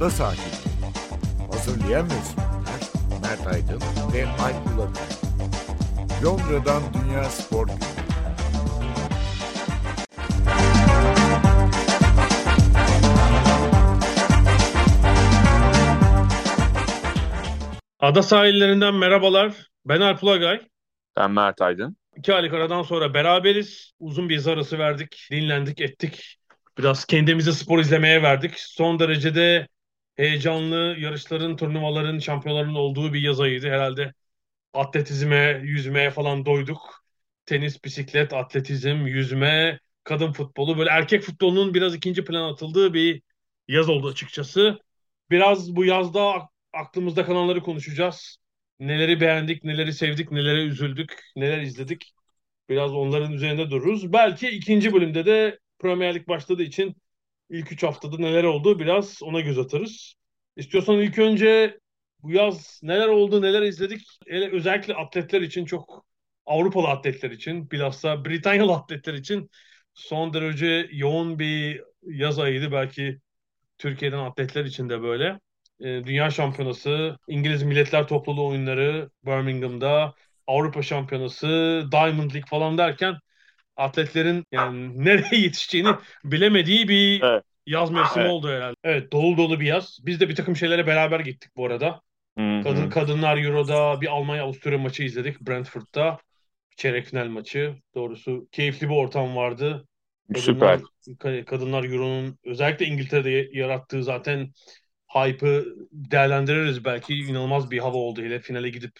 ada sakinleri. Hazırlayan ve sunanlar Mert Aydın ve Alp Ulagay. Londra'dan Dünya Spor Günü. Ada sahillerinden merhabalar. Ben Alp Ulagay. Ben Mert Aydın. İki aylık aradan sonra beraberiz. Uzun bir yaz arası verdik. Dinlendik, ettik. Biraz kendimizi spor izlemeye verdik. Son derecede heyecanlı yarışların, turnuvaların, şampiyonların olduğu bir yaz ayıydı. Herhalde atletizme, yüzmeye falan doyduk. Tenis, bisiklet, atletizm, yüzme, kadın futbolu. Böyle erkek futbolunun biraz ikinci plan atıldığı bir yaz oldu açıkçası. Biraz bu yazda aklımızda kalanları konuşacağız. Neleri beğendik, neleri sevdik, nelere üzüldük, neler izledik. Biraz onların üzerinde dururuz. Belki ikinci bölümde de Premier Lig başladığı için ilk üç haftada neler oldu biraz ona göz atarız. İstiyorsan ilk önce bu yaz neler oldu, neler izledik. Hele özellikle atletler için çok Avrupalı atletler için, bilhassa Britanyalı atletler için son derece yoğun bir yaz ayıydı. Belki Türkiye'den atletler için de böyle. E, Dünya Şampiyonası, İngiliz Milletler Topluluğu oyunları Birmingham'da, Avrupa Şampiyonası, Diamond League falan derken atletlerin yani nereye yetişeceğini bilemediği bir Evet. yaz mevsimi Evet. oldu herhalde. Evet dolu dolu bir yaz. Biz de bir takım şeylere beraber gittik bu arada. Hı hı. Kadın Kadınlar Euro'da bir Almanya-Avusturya maçı izledik Brentford'da. Çeyrek final maçı. Doğrusu keyifli bir ortam vardı. Süper. Kadınlar, Kadınlar Euro'nun özellikle İngiltere'de yarattığı zaten hype'ı değerlendiririz belki. inanılmaz bir hava oldu hele finale gidip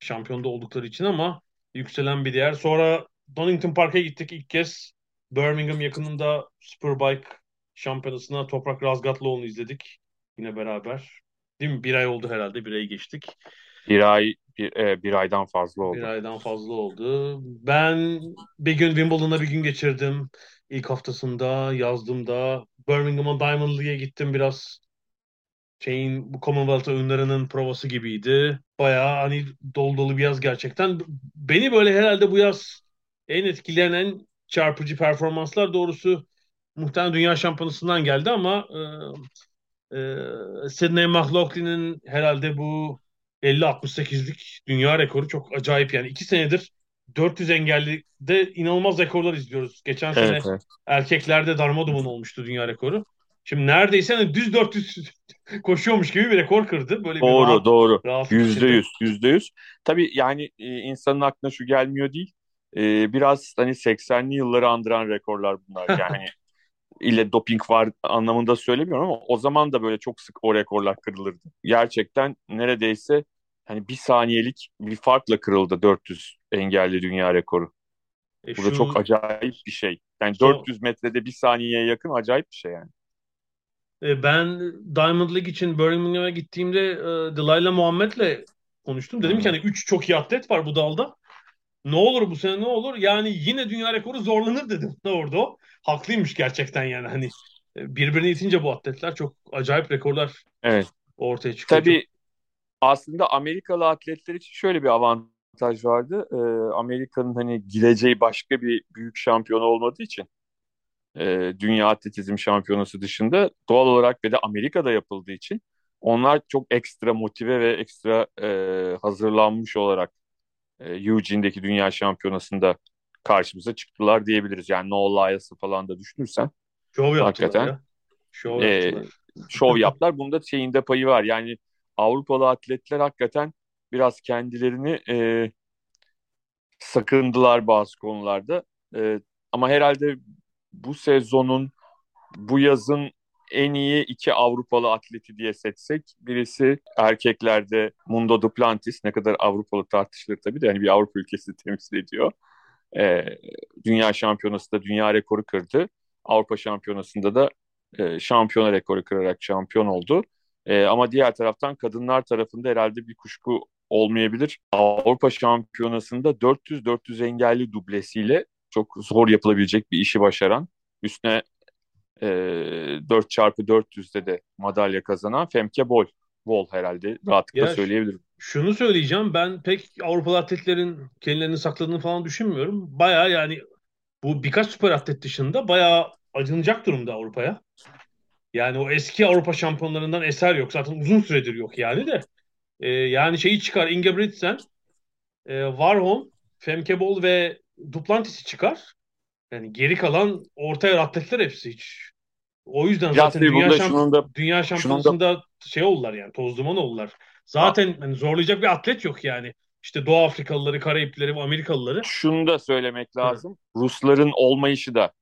şampiyonda oldukları için ama yükselen bir değer. Sonra Donington Park'a gittik ilk kez. Birmingham yakınında Superbike şampiyonasına Toprak Razgatlıoğlu'nu izledik. Yine beraber. Değil mi? Bir ay oldu herhalde. Bir ayı geçtik. Bir ay bir, e, bir aydan fazla Bir oldu. aydan fazla oldu. Ben bir gün Wimbledon'da bir gün geçirdim. İlk haftasında yazdım da. Birmingham'a Diamond League'e gittim biraz. Şeyin bu Commonwealth oyunlarının provası gibiydi. Bayağı hani dolu dolu bir yaz gerçekten. Beni böyle herhalde bu yaz en etkileyen en çarpıcı performanslar doğrusu muhtemelen Dünya Şampiyonası'ndan geldi ama e, e, Sidney McLaughlin'in herhalde bu 50-68'lik dünya rekoru çok acayip yani. iki senedir 400 engelli de inanılmaz rekorlar izliyoruz. Geçen sene Evet, evet. erkeklerde darmadağın olmuştu dünya rekoru. Şimdi neredeyse hani düz 400 koşuyormuş gibi bir rekor kırdı. Böyle bir Doğru, rahat, doğru. Yüzde yüz, yüzde yüz. Tabii yani e, insanın aklına şu gelmiyor değil. E, biraz hani 80'li yılları andıran rekorlar bunlar. Yani ile doping var anlamında söylemiyorum ama o zaman da böyle çok sık o rekorlar kırılırdı. Gerçekten neredeyse hani bir saniyelik bir farkla kırıldı 400 engelli dünya rekoru. E Bu da çok acayip bir şey. Yani son- 400 metrede bir saniyeye yakın acayip bir şey yani. E, Ben Diamond League için Birmingham'a gittiğimde e, Delilah Muhammed'le konuştum. Dedim ki Hı. hani 3 çok iyi atlet var bu dalda. Ne olur bu sene ne olur? Yani yine dünya rekoru zorlanır dedim da orada o. Haklıymış gerçekten yani hani e, birbirine itince bu atletler çok acayip rekorlar Evet. ortaya çıkıyor. Çok- Tabii aslında Amerikalı atletler için şöyle bir avantaj vardı. Ee, Amerika'nın hani gideceği başka bir büyük şampiyon olmadığı için e, Dünya Atletizm Şampiyonası dışında doğal olarak ve de Amerika'da yapıldığı için onlar çok ekstra motive ve ekstra e, hazırlanmış olarak e, Eugene'deki Dünya Şampiyonası'nda karşımıza çıktılar diyebiliriz. Yani Noah Lyalls'ı falan da düşünürsen Şov Hakikaten. ya. Şov Ee, yaptılar. şov yaptılar. Bunda şeyinde payı var. Yani Avrupalı atletler hakikaten biraz kendilerini e, sakındılar bazı konularda. E, ama herhalde bu sezonun, bu yazın en iyi iki Avrupalı atleti diye seçsek birisi erkeklerde Mundo Duplantis ne kadar Avrupalı tartışılır tabii de hani bir Avrupa ülkesini temsil ediyor. E, dünya şampiyonasında dünya rekoru kırdı. Avrupa şampiyonasında da e, şampiyona rekoru kırarak şampiyon oldu. E, ama diğer taraftan kadınlar tarafında herhalde bir kuşku olmayabilir. Avrupa şampiyonasında 400-400 engelli dublesiyle çok zor yapılabilecek bir işi başaran, üstüne e, 4x400'de de madalya kazanan Femke Bol. Bol herhalde rahatlıkla Ya, söyleyebilirim. Şunu söyleyeceğim ben pek Avrupalı atletlerin kendilerini sakladığını falan düşünmüyorum. Baya yani bu birkaç süper atlet dışında bayağı acınacak durumda Avrupa'ya. Yani o eski Avrupa şampiyonlarından eser yok. Zaten uzun süredir yok yani de. E, yani şeyi çıkar Ingebrigtsen, e, Warholm, Femke Bol ve Duplantis'i çıkar. Yani geri kalan orta yer atletler hepsi hiç. O yüzden zaten Yasir dünya, şamp şunun da dünya şunun da şampiyonasında şey oldular yani toz duman oldular. Zaten hani zorlayacak bir atlet yok yani. İşte Doğu Afrikalıları, Karayipleri, Amerikalıları. şunu da söylemek lazım. Rusların olmayışı da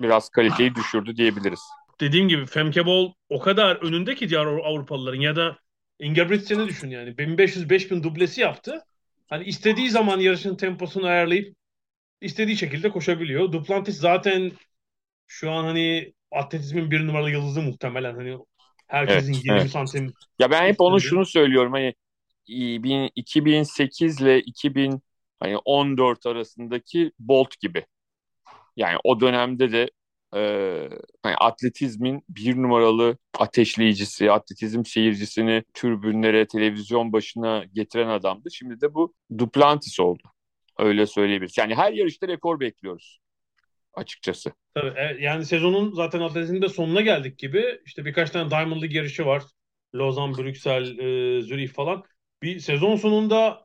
biraz kaliteyi düşürdü diyebiliriz. Dediğim gibi Femke Bol o kadar önünde ki diğer Avru- Avrupalıların ya da Ingebrigtsen'i düşün yani. 1500-5000 dublesi yaptı. Hani istediği zaman yarışın temposunu ayarlayıp istediği şekilde koşabiliyor. Duplantis zaten şu an hani atletizmin bir numaralı yıldızı muhtemelen hani herkesin Evet, 20 evet. santim Ya ben hep onu şunu söylüyorum hani i- bin- 2008 ile 2014 arasındaki Bolt gibi. Yani o dönemde de e, hani atletizmin bir numaralı ateşleyicisi, atletizm seyircisini tribünlere, televizyon başına getiren adamdı. Şimdi de bu Duplantis oldu. Öyle söyleyebiliriz. Yani her yarışta rekor bekliyoruz açıkçası. Tabii, e, yani sezonun zaten atletizmin de sonuna geldik gibi. İşte birkaç tane Diamond League yarışı var. Lozan, Brüksel, e, Zürih falan. Bir sezon sonunda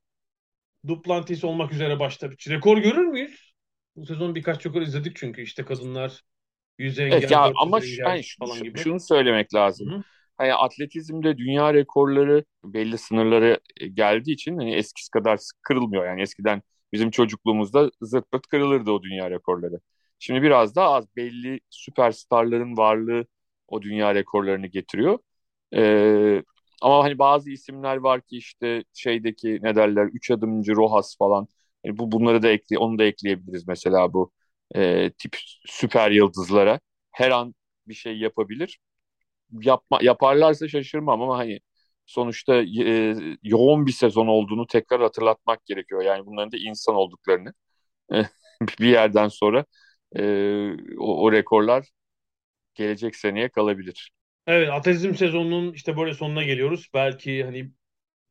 Duplantis olmak üzere başta. Bir rekor görür müyüz? Bu sezon birkaç rekor izledik çünkü işte kadınlar 100 engel, Evet ya 400 ama engel şu- hani şu- falan gibi. şunu söylemek lazım. Hı hı. Hani atletizmde dünya rekorları belli sınırlara geldiği için hani eskisi kadar kırılmıyor. Yani eskiden bizim çocukluğumuzda zırt pırt kırılırdı o dünya rekorları. Şimdi biraz daha az belli süperstarların varlığı o dünya rekorlarını getiriyor. Ee, ama hani bazı isimler var ki işte şeydeki ne derler üç adımcı Rojas falan. Yani bu bunları da ekle onu da ekleyebiliriz mesela bu e, tip süper yıldızlara. Her an bir şey yapabilir yapma, yaparlarsa şaşırmam ama hani sonuçta e, yoğun bir sezon olduğunu tekrar hatırlatmak gerekiyor. Yani bunların da insan olduklarını bir yerden sonra e, o, o rekorlar gelecek seneye kalabilir. Evet, atletizm sezonunun işte böyle sonuna geliyoruz. Belki hani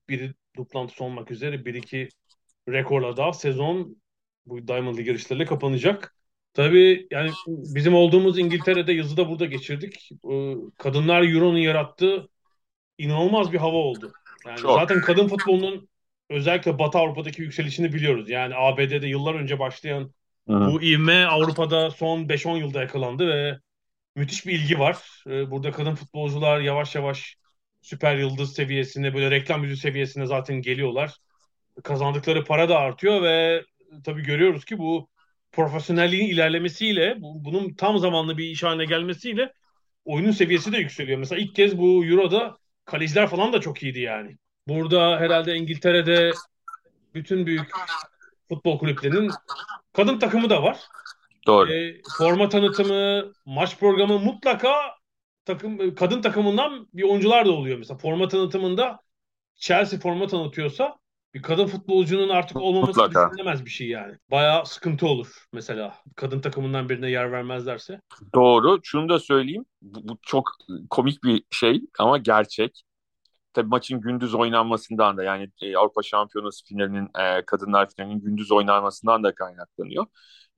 biri duplantısı olmak üzere bir iki rekorla daha sezon bu Diamond League yarışlarıyla kapanacak. Tabii yani bizim olduğumuz İngiltere'de yazı da burada geçirdik. Kadınlar Euro'nun yarattığı inanılmaz bir hava oldu. Yani Çok. zaten kadın futbolunun özellikle Batı Avrupa'daki yükselişini biliyoruz. Yani ABD'de yıllar önce başlayan Hı hı. bu ivme Avrupa'da son 5-10 yılda yakalandı ve müthiş bir ilgi var. Ee, Burada kadın futbolcular yavaş yavaş süper yıldız seviyesine, böyle reklam yüzü seviyesine zaten geliyorlar. Kazandıkları para da artıyor ve tabii görüyoruz ki bu profesyonelliğin ilerlemesiyle, bu- bunun tam zamanlı bir iş haline gelmesiyle oyunun seviyesi de yükseliyor. Mesela ilk kez bu Euro'da kaleciler falan da çok iyiydi yani. Burada herhalde İngiltere'de bütün büyük futbol kulüplerinin kadın takımı da var. Doğru. E, forma tanıtımı, maç programı mutlaka takım kadın takımından bir oyuncular da oluyor. Mesela forma tanıtımında Chelsea forma tanıtıyorsa bir kadın futbolcunun artık olmaması Mutlaka. düşünülemez bir şey yani. Bayağı sıkıntı olur mesela. Kadın takımından birine yer vermezlerse. Doğru. Şunu da söyleyeyim. Bu, bu çok komik bir şey ama gerçek. Tabii maçın gündüz oynanmasından da yani e, Avrupa Şampiyonası finalinin e, kadınlar finalinin gündüz oynanmasından da kaynaklanıyor.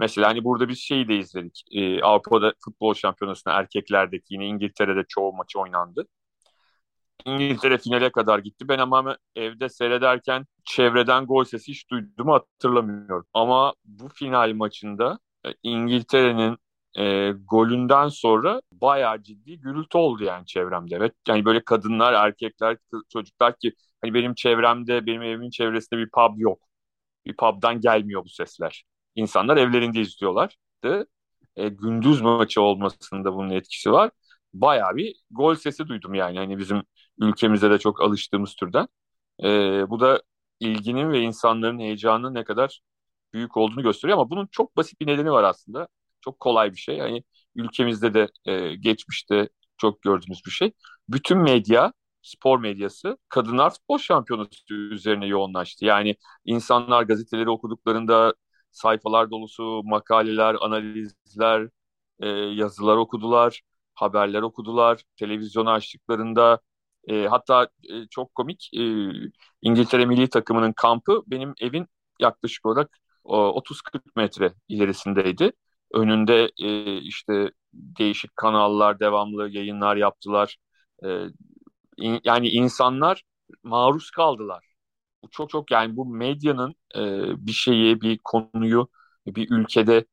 Mesela hani burada biz şeyi de izledik. E, Avrupa'da futbol şampiyonasında erkeklerdeki yine İngiltere'de çoğu maçı oynandı. İngiltere finale kadar gitti. Ben ama evde seyrederken çevreden gol sesi hiç duyduğumu hatırlamıyorum. Ama bu final maçında e, İngiltere'nin e, golünden sonra bayağı ciddi gürültü oldu yani çevremde. Evet yani böyle kadınlar, erkekler, çocuklar ki hani benim çevremde, benim evimin çevresinde bir pub yok. Bir pub'dan gelmiyor bu sesler. İnsanlar evlerinde izliyorlardı. E, gündüz maçı olmasında bunun etkisi var. Bayağı bir gol sesi duydum yani hani bizim ülkemizde de çok alıştığımız türden. E, bu da ilginin ve insanların heyecanının ne kadar büyük olduğunu gösteriyor ama bunun çok basit bir nedeni var aslında. Çok kolay bir şey. Yani ülkemizde de e, geçmişte çok gördüğümüz bir şey. Bütün medya, spor medyası kadınlar futbol şampiyonası üzerine yoğunlaştı. Yani insanlar gazeteleri okuduklarında sayfalar dolusu makaleler, analizler, e, yazılar okudular, haberler okudular, televizyonu açtıklarında e, hatta e, çok komik e, İngiltere milli takımının kampı benim evin yaklaşık olarak o, 30-40 metre ilerisindeydi. önünde e, işte değişik kanallar devamlı yayınlar yaptılar. E, in, yani insanlar maruz kaldılar. Bu çok çok yani bu medyanın e, bir şeyi, bir konuyu bir ülkede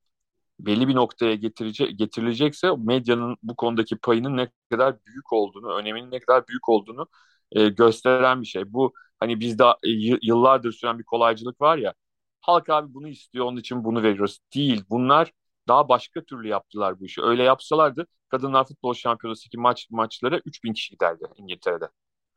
belli bir noktaya getirecek, getirilecekse medyanın bu konudaki payının ne kadar büyük olduğunu, öneminin ne kadar büyük olduğunu e, gösteren bir şey. Bu hani bizde e, yıllardır süren bir kolaycılık var ya. Halk abi bunu istiyor onun için bunu veriyoruz. Değil. Bunlar daha başka türlü yaptılar bu işi. Öyle yapsalardı Kadınlar Futbol Şampiyonası maç maçlara 3000 kişi giderdi İngiltere'de.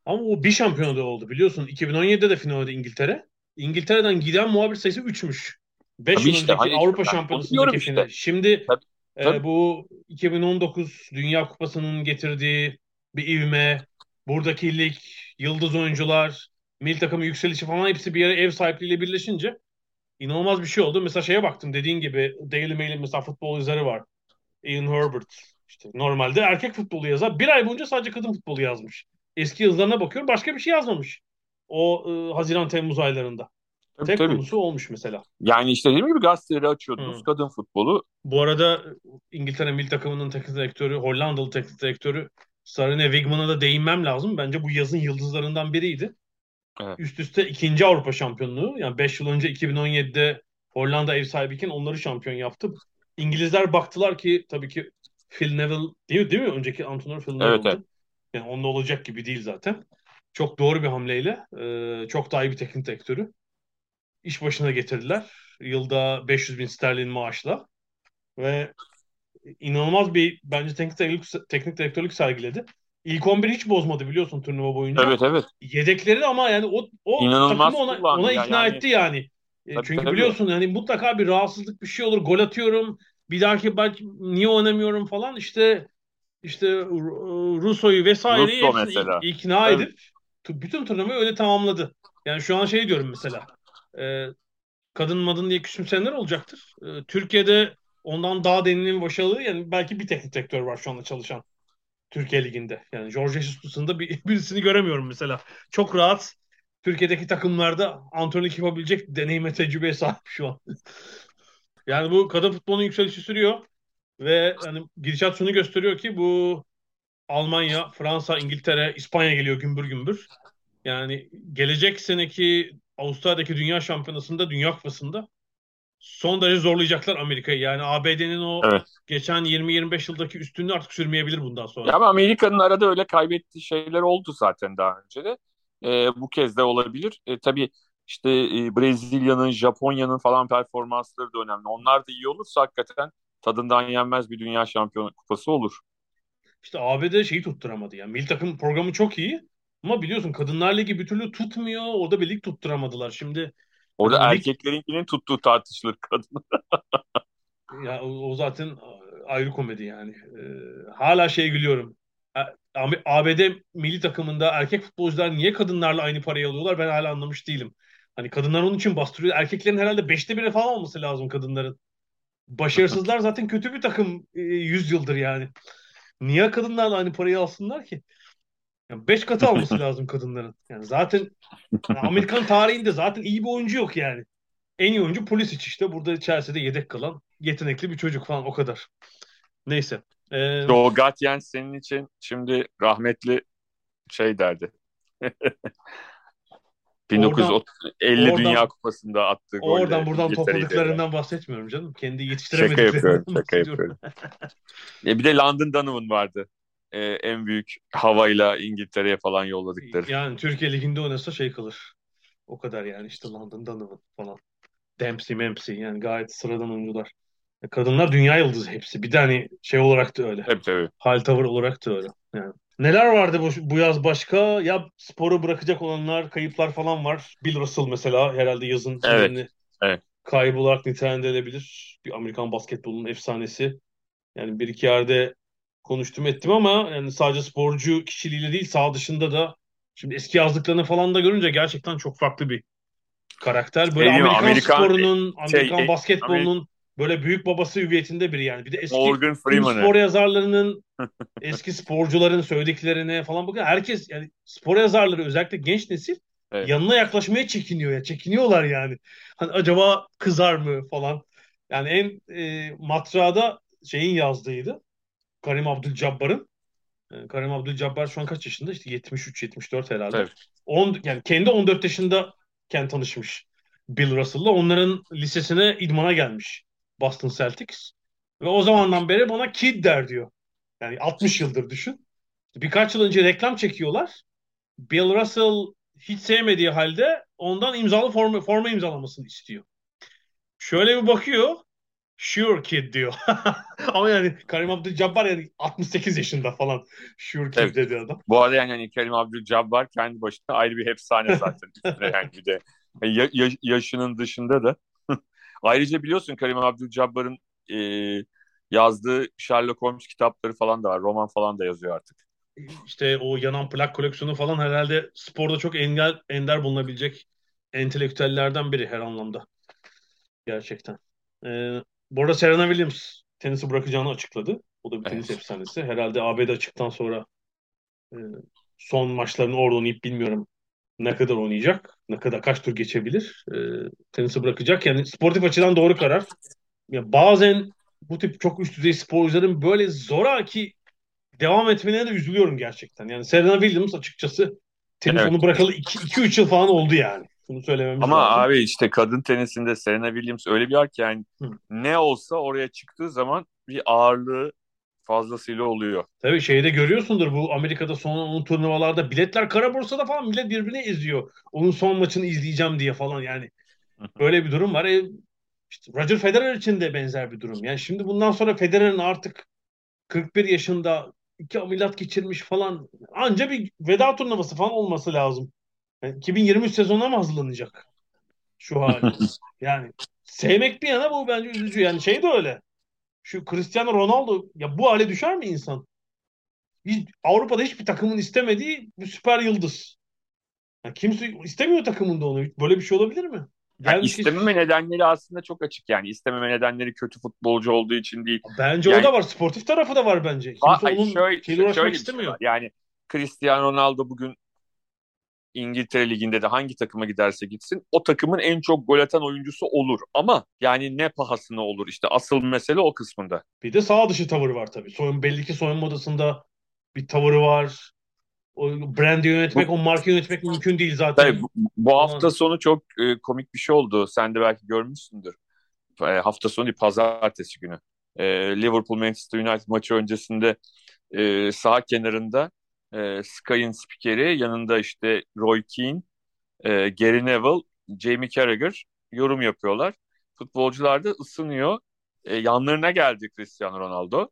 Ama o bir şampiyonada oldu biliyorsun. 2017'de de finalde İngiltere. İngiltere'den giden muhabir sayısı 3'müş. 5 yıl işte, önceki hani Avrupa işte, Şampiyonası'ndaki işte. final. Şimdi tabii, e, tabii. E, bu 2019 Dünya Kupası'nın getirdiği bir ivme, buradaki lig, yıldız oyuncular, milli takımı yükselişi falan hepsi bir yere ev sahipliğiyle birleşince inanılmaz bir şey oldu. Mesela şeye baktım dediğin gibi Daily Mail'in mesela futbol yazarı var. Ian Herbert. İşte normalde erkek futbolu yazar. Bir ay boyunca sadece kadın futbolu yazmış. Eski yazılarına bakıyorum başka bir şey yazmamış. O e, Haziran-Temmuz aylarında. Tabii, Tek tabii. konusu olmuş mesela. Yani işte dediğim gibi gazeteleri açıyordunuz. Hmm. Kadın futbolu. Bu arada İngiltere milli takımının teknik direktörü, Hollandalı teknik direktörü Sarine Wigman'a da değinmem lazım. Bence bu yazın yıldızlarından biriydi. Evet. Üst üste ikinci Avrupa şampiyonluğu. Yani 5 yıl önce 2017'de Hollanda ev sahibiyken onları şampiyon yaptı. İngilizler baktılar ki tabii ki Phil Neville değil mi? Değil mi? Önceki antrenör Phil Neville. Evet, evet. Yani onunla olacak gibi değil zaten. Çok doğru bir hamleyle. E, çok daha iyi bir teknik direktörü. İş başına getirdiler. Yılda 500 bin sterlin maaşla. Ve inanılmaz bir bence teknik direktörlük, teknik direktörlük sergiledi. İlk 11 hiç bozmadı biliyorsun turnuva boyunca. Evet evet. Yedekleri ama yani o, o İnanılmaz takımı ona, ona ikna yani. etti yani. E, tabii, Çünkü tabii. biliyorsun yani mutlaka bir rahatsızlık bir şey olur. Gol atıyorum. Bir dahaki belki niye oynamıyorum falan işte işte Ruso'yu vesaireyi Russo ikna evet. edip bütün turnuvayı öyle tamamladı. Yani şu an şey diyorum mesela e, kadın madın diye küçümseyenler olacaktır. E, Türkiye'de ondan daha denilen başarılı yani belki bir teknik direktör var şu anda çalışan Türkiye Ligi'nde. Yani George Jesus dışında bir, birisini göremiyorum mesela. Çok rahat Türkiye'deki takımlarda antrenörlük yapabilecek deneyime tecrübeye sahip şu an. yani bu kadın futbolunun yükselişi sürüyor. Ve hani gidişat şunu gösteriyor ki bu Almanya, Fransa, İngiltere, İspanya geliyor gümbür gümbür. Yani gelecek seneki Avustralya'daki Dünya Şampiyonası'nda, Dünya Kupası'nda son derece zorlayacaklar Amerika'yı. Yani ABD'nin o evet. geçen 20-25 yıldaki üstünlüğü artık sürmeyebilir bundan sonra. Ya ama Amerika'nın arada öyle kaybettiği şeyler oldu zaten daha önce de. Ee, bu kez de olabilir. Ee, tabii işte e, Brezilya'nın, Japonya'nın falan performansları da önemli. Onlar da iyi olursa hakikaten tadından yenmez bir dünya şampiyonu kupası olur. İşte ABD şeyi tutturamadı yani. Milli takım programı çok iyi ama biliyorsun Kadınlar Ligi bir türlü tutmuyor. Orada bir lig tutturamadılar. Şimdi Orada lig... erkeklerinkinin tuttuğu tartışılır kadın. ya o, o zaten ayrı komedi yani. Ee, hala şey gülüyorum. ABD milli takımında erkek futbolcular niye kadınlarla aynı parayı alıyorlar ben hala anlamış değilim. Hani kadınlar onun için bastırıyor. Erkeklerin herhalde beşte biri falan olması lazım kadınların. Başarısızlar zaten kötü bir takım e, 100 yıldır yani. Niye kadınlarla aynı parayı alsınlar ki? Yani beş katı alması lazım kadınların. Yani zaten yani Amerikan tarihinde zaten iyi bir oyuncu yok yani. En iyi oyuncu polis iç işte. Burada Chelsea'de yedek kalan yetenekli bir çocuk falan o kadar. Neyse. Ee... Joe Gatyen senin için şimdi rahmetli şey derdi. 1950 oradan, Dünya Kupası'nda attığı golle. Oradan buradan topladıklarından bahsetmiyorum canım. Kendi yetiştiremedikleri. Şaka yapıyorum, şaka yapıyorum. e bir de London Donovan vardı. Ee, en büyük havayla İngiltere'ye falan yolladıkları. Yani Türkiye Ligi'nde oynasa şey kalır. O kadar yani işte London Donovan falan. Dempsey, Mempsey yani gayet sıradan oyuncular. Kadınlar dünya yıldızı hepsi. Bir de hani şey olarak da öyle. Tabii tabii. Hal tavır olarak da öyle. Yani. Neler vardı bu, bu yaz başka? Ya sporu bırakacak olanlar, kayıplar falan var. Bill Russell mesela herhalde yazın evet. evet. kaybı olarak nitelendirilebilir. Bir Amerikan basketbolunun efsanesi. Yani bir iki yerde konuştum ettim ama yani sadece sporcu kişiliğiyle değil sağ dışında da şimdi eski yazdıklarını falan da görünce gerçekten çok farklı bir karakter. Böyle şey, Amerikan, Amerikan sporunun, şey, Amerikan e, basketbolunun Amerika böyle büyük babası hüviyetinde biri yani. Bir de eski spor yazarlarının eski sporcuların söylediklerine falan bakın. Herkes yani spor yazarları özellikle genç nesil evet. yanına yaklaşmaya çekiniyor ya. Çekiniyorlar yani. Hani acaba kızar mı falan. Yani en e, matrada şeyin yazdığıydı. Karim Abdul-Jabbar'ın. E, Karim Abdul-Jabbar şu an kaç yaşında? İşte 73-74 herhalde. Tabii. On, yani kendi 14 yaşındayken tanışmış Bill Russell'la. Onların lisesine idmana gelmiş Boston Celtics. Ve o zamandan beri bana kid der diyor. Yani 60 yıldır düşün. Birkaç yıl önce reklam çekiyorlar. Bill Russell hiç sevmediği halde ondan imzalı forma, forma imzalamasını istiyor. Şöyle bir bakıyor. Sure kid diyor. Ama yani Karim Abdul-Jabbar yani 68 yaşında falan. Sure kid Evet. dedi adam. Bu arada yani hani Kerim Abdul-Jabbar kendi başına ayrı bir efsane zaten. Yani bir de ya- ya- yaşının dışında da. Ayrıca biliyorsun Kerim Abdul-Jabbar'ın e, yazdığı Sherlock Holmes kitapları falan da var. Roman falan da yazıyor artık. İşte o yanan plak koleksiyonu falan herhalde sporda çok engel, ender bulunabilecek entelektüellerden biri her anlamda. Gerçekten. Ee, bu arada Serena Williams tenisi bırakacağını açıkladı. O da bir tenis Evet. efsanesi. Herhalde ABD açıktan sonra e, son maçlarını orada oynayıp bilmiyorum ne kadar oynayacak, ne kadar kaç tur geçebilir. E, tenisi bırakacak. Yani sportif açıdan doğru karar. Ya bazen bu tip çok üst düzey sporcuların böyle zoraki devam etmelerine de üzülüyorum gerçekten. Yani Serena Williams açıkçası tenis Evet. onu bırakalı 2-3 yıl falan oldu yani. Bunu söylememiz Ama lazım. abi işte kadın tenisinde Serena Williams öyle bir ki yani Hı. ne olsa oraya çıktığı zaman bir ağırlığı fazlasıyla oluyor. Tabii şeyde görüyorsundur bu Amerika'da son onun turnuvalarda biletler kara borsada falan millet birbirini eziyor. Onun son maçını izleyeceğim diye falan yani. Böyle bir durum var. E, işte Roger Federer için de benzer bir durum. Yani şimdi bundan sonra Federer'in artık 41 yaşında iki ameliyat geçirmiş falan anca bir veda turnuvası falan olması lazım. Yani 2023 sezonuna mı hazırlanacak şu hali? Yani sevmek bir yana bu bence üzücü. Yani şey de öyle. Şu Cristiano Ronaldo ya bu hale düşer mi insan? Hiç, Avrupa'da hiçbir takımın istemediği bir süper yıldız. Ya kimse istemiyor takımında onu. Böyle bir şey olabilir mi? Yani Gelmiş istememe nedenleri aslında çok açık yani. istememe nedenleri kötü futbolcu olduğu için değil. Bence Yani- o da var. Sportif tarafı da var bence. Kimse Aa, onun şöyle, şöyle şey istemiyor. var. Yani Cristiano Ronaldo bugün İngiltere Ligi'nde de hangi takıma giderse gitsin o takımın en çok gol atan oyuncusu olur. Ama yani ne pahasına olur işte asıl mesele o kısmında. Bir de sağ dışı tavır var tabii. Soyun, belli ki soyunma odasında bir tavırı var. O brandi yönetmek, o marka yönetmek mümkün değil zaten. Tabii bu, bu hafta sonu çok e, komik bir şey oldu. Sen de belki görmüşsündür. E, hafta sonu değil, pazartesi günü. E, Liverpool Manchester United maçı öncesinde e, sağ kenarında e, Sky'ın spikeri yanında işte Roy Keane, e, Gary Neville, Jamie Carragher yorum yapıyorlar. Futbolcular da ısınıyor. E, yanlarına geldi Cristiano Ronaldo.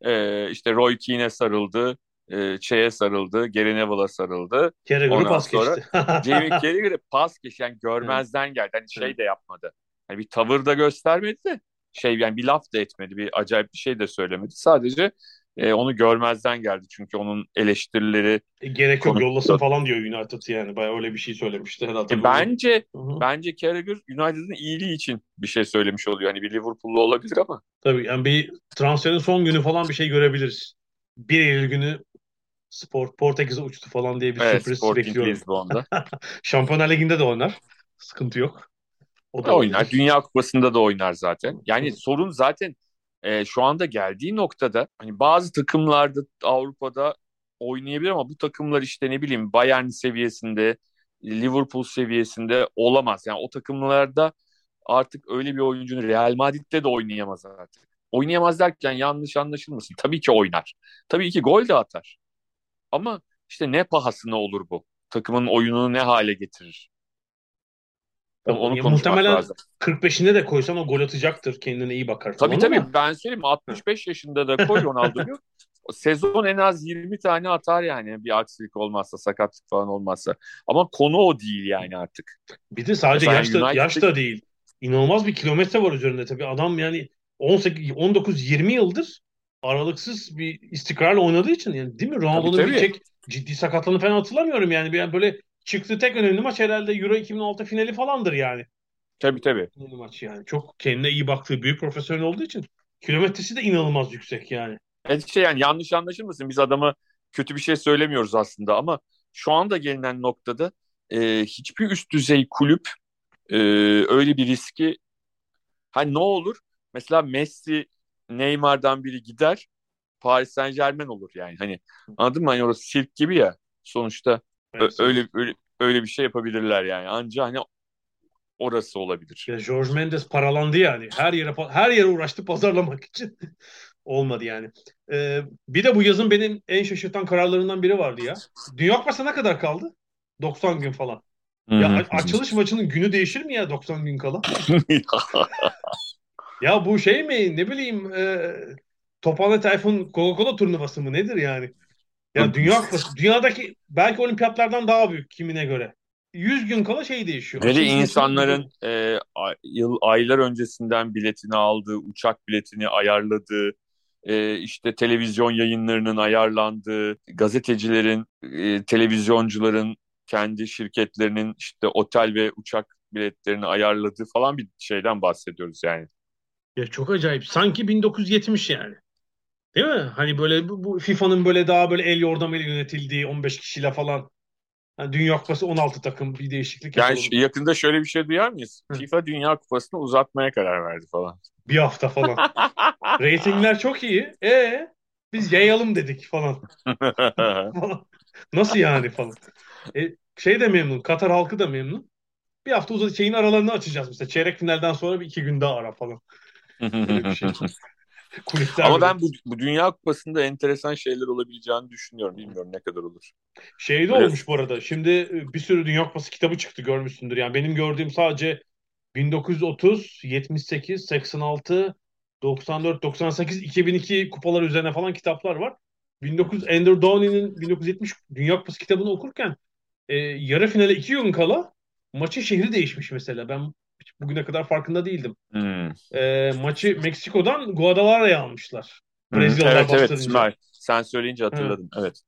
E, işte Roy Keane'e sarıldı, e, Che'ye sarıldı, Gary Neville'a sarıldı. Carragher'ı pas sonra geçti. Jamie Carragher'e pas geç yani görmezden geldi. Hani şey de yapmadı. Hani bir tavır da göstermedi de şey yani bir laf da etmedi. Bir acayip bir şey de söylemedi. Sadece e, onu görmezden geldi. Çünkü onun eleştirileri E, gerek yok Konu- yollasın falan diyor United yani. Bayağı öyle bir şey söylemişti herhalde. E, bence Hı hı. bence Carragher United'ın iyiliği için bir şey söylemiş oluyor. Hani bir Liverpool'lu olabilir ama Tabii yani bir transferin son günü falan bir şey görebiliriz. 1 Eylül günü Sport Portekiz'e uçtu falan diye bir evet, sürpriz Sporting bekliyorum. Lisbon'da Şampiyonlar Ligi'nde de oynar. Sıkıntı yok. O da oynar. Dünya Kupası'nda da oynar zaten. Yani sorun zaten e, şu anda geldiği noktada hani bazı takımlarda Avrupa'da oynayabilir ama bu takımlar işte ne bileyim Bayern seviyesinde, Liverpool seviyesinde olamaz. Yani o takımlarda artık öyle bir oyuncunun Real Madrid'de de oynayamaz artık. Oynayamaz derken yanlış anlaşılmasın. Tabii ki oynar. Tabii ki gol de atar. Ama işte ne pahasına olur bu? Takımın oyununu ne hale getirir? Onu ya konuşmak muhtemelen lazım. 45'inde de koysan o gol atacaktır. Kendine iyi bakar Tabii tabii ama ben söyleyeyim 65 yaşında da koy Ronaldo'yu. Sezon en az 20 tane atar yani bir aksilik olmazsa, sakatlık falan olmazsa. Ama konu o değil yani artık. bir de sadece Mesela yaş da, United'daki- yaş da değil. İnanılmaz bir kilometre var üzerinde tabii. Adam yani 18 19-20 yıldır aralıksız bir istikrarla oynadığı için yani değil mi? Ronaldo'nun bir tek ciddi sakatlığını falan hatırlamıyorum yani. Yani böyle çıktığı tek önemli maç herhalde Euro 2006 finali falandır yani. Tabii tabii. Önemli maç yani. Çok kendine iyi baktığı büyük profesyonel olduğu için kilometresi de inanılmaz yüksek yani. Evet şey yani yanlış anlaşılmasın biz adama kötü bir şey söylemiyoruz aslında ama şu anda gelinen noktada e, hiçbir üst düzey kulüp e, öyle bir riski hani ne olur mesela Messi Neymar'dan biri gider Paris Saint Germain olur yani. Hani anladın mı? Hani orası sirk gibi ya. Sonuçta evet, öyle, öyle öyle bir şey yapabilirler yani. Anca hani orası olabilir. Ya George Mendes paralandı yani. Her yere her yere uğraştı pazarlamak için. Olmadı yani. Ee, bir de bu yazın benim en şaşırtan kararlarından biri vardı ya. Dünya Kupası ne kadar kaldı? 90 gün falan. Ya açılış maçının günü değişir mi ya 90 gün kala? ya bu şey mi ne bileyim e, Tophane Tayfun Coca-Cola turnuvası mı nedir yani? Ya dünya dünyadaki belki olimpiyatlardan daha büyük kimine göre. 100 gün kala şey değişiyor. Veri insanların e, yıl aylar öncesinden biletini aldığı, uçak biletini ayarladığı, e, işte televizyon yayınlarının ayarlandığı, gazetecilerin, e, televizyoncuların kendi şirketlerinin işte otel ve uçak biletlerini ayarladığı falan bir şeyden bahsediyoruz yani. Ya çok acayip. Sanki 1970 yani. Değil mi? Hani böyle bu, bu FIFA'nın böyle daha böyle el yordamıyla yönetildiği 15 kişiyle falan yani Dünya Kupası 16 takım bir değişiklik Yani yapalım. yakında şöyle bir şey duyar mıyız? Hı. FIFA Dünya Kupası'nı uzatmaya karar verdi falan. Bir hafta falan. Ratingler çok iyi. E biz yayalım dedik falan. Nasıl yani falan. E, şey de memnun. Katar halkı da memnun. Bir hafta uzat şeyin aralarını açacağız mesela. Çeyrek finalden sonra bir iki gün daha ara falan. Öyle bir şey. Kulüpler Ama ben bu, bu Dünya Kupası'nda enteresan şeyler olabileceğini düşünüyorum. Bilmiyorum ne kadar olur. Şey de olmuş bu arada. Şimdi e, bir sürü Dünya Kupası kitabı çıktı görmüşsündür. Yani benim gördüğüm sadece 1930, 78, 86, 94, 98, 2002 kupalar üzerine falan kitaplar var. 19 Ender Downey'nin 1970 Dünya Kupası kitabını okurken e, yarı finale iki gün kala maçın şehri değişmiş mesela. Ben bugüne kadar farkında değildim. Hmm. E, maçı Meksiko'dan Guadalajara'ya almışlar. Brezilyalılar evet evet İsmail. Sen söyleyince hatırladım. Hı. Evet.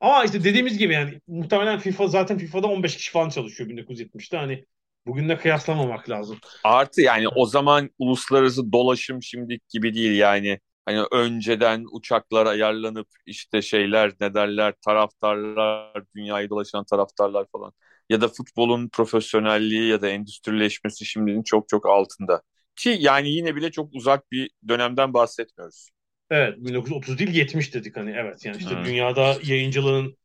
Ama işte dediğimiz gibi yani muhtemelen FIFA zaten FIFA'da 15 kişi falan çalışıyor 1970'te. Hani bugünle kıyaslamamak lazım. Artı yani o zaman uluslararası dolaşım şimdiki gibi değil yani. Hani önceden uçaklar ayarlanıp işte şeyler ne derler taraftarlar, dünyayı dolaşan taraftarlar falan ya da futbolun profesyonelliği ya da endüstrileşmesi şimdinin çok çok altında. Ki yani yine bile çok uzak bir dönemden bahsetmiyoruz. Evet 1930 değil 70 dedik hani evet yani işte hmm. dünyada yayıncılığın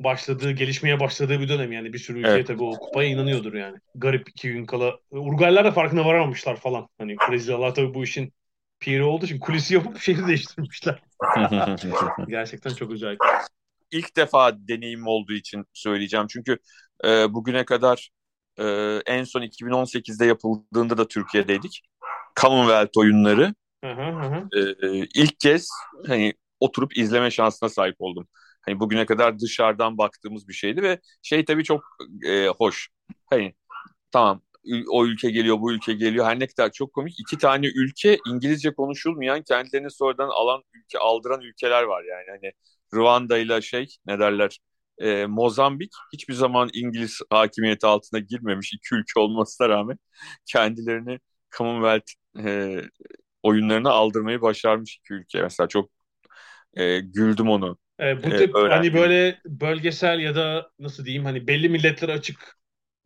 başladığı, gelişmeye başladığı bir dönem yani bir sürü ülke evet. tabii o kupaya inanıyordur yani. Garip iki gün kala. Urugaylar da farkına varamamışlar falan. Hani Brezilyalılar tabii bu işin piri olduğu için kulisi yapıp şehri değiştirmişler. Gerçekten çok acayip. İlk defa deneyim olduğu için söyleyeceğim. Çünkü e, bugüne kadar e, en son 2018'de yapıldığında da Türkiye'deydik. Commonwealth oyunları. Hı hı E, ilk kez hani oturup izleme şansına sahip oldum. Hani bugüne kadar dışarıdan baktığımız bir şeydi ve şey tabii çok e, hoş. Hani tamam o ülke geliyor, bu ülke geliyor. Her ne kadar çok komik. iki tane ülke İngilizce konuşulmayan, kendilerini sonradan alan ülke aldıran ülkeler var yani. Hani Rwanda ile şey ne derler e, Mozambik hiçbir zaman İngiliz hakimiyeti altına girmemiş iki ülke olmasına rağmen kendilerini Commonwealth e, oyunlarına aldırmayı başarmış iki ülke. Mesela çok e, güldüm onu. E, bu e, tip hani böyle bölgesel ya da nasıl diyeyim hani belli milletlere açık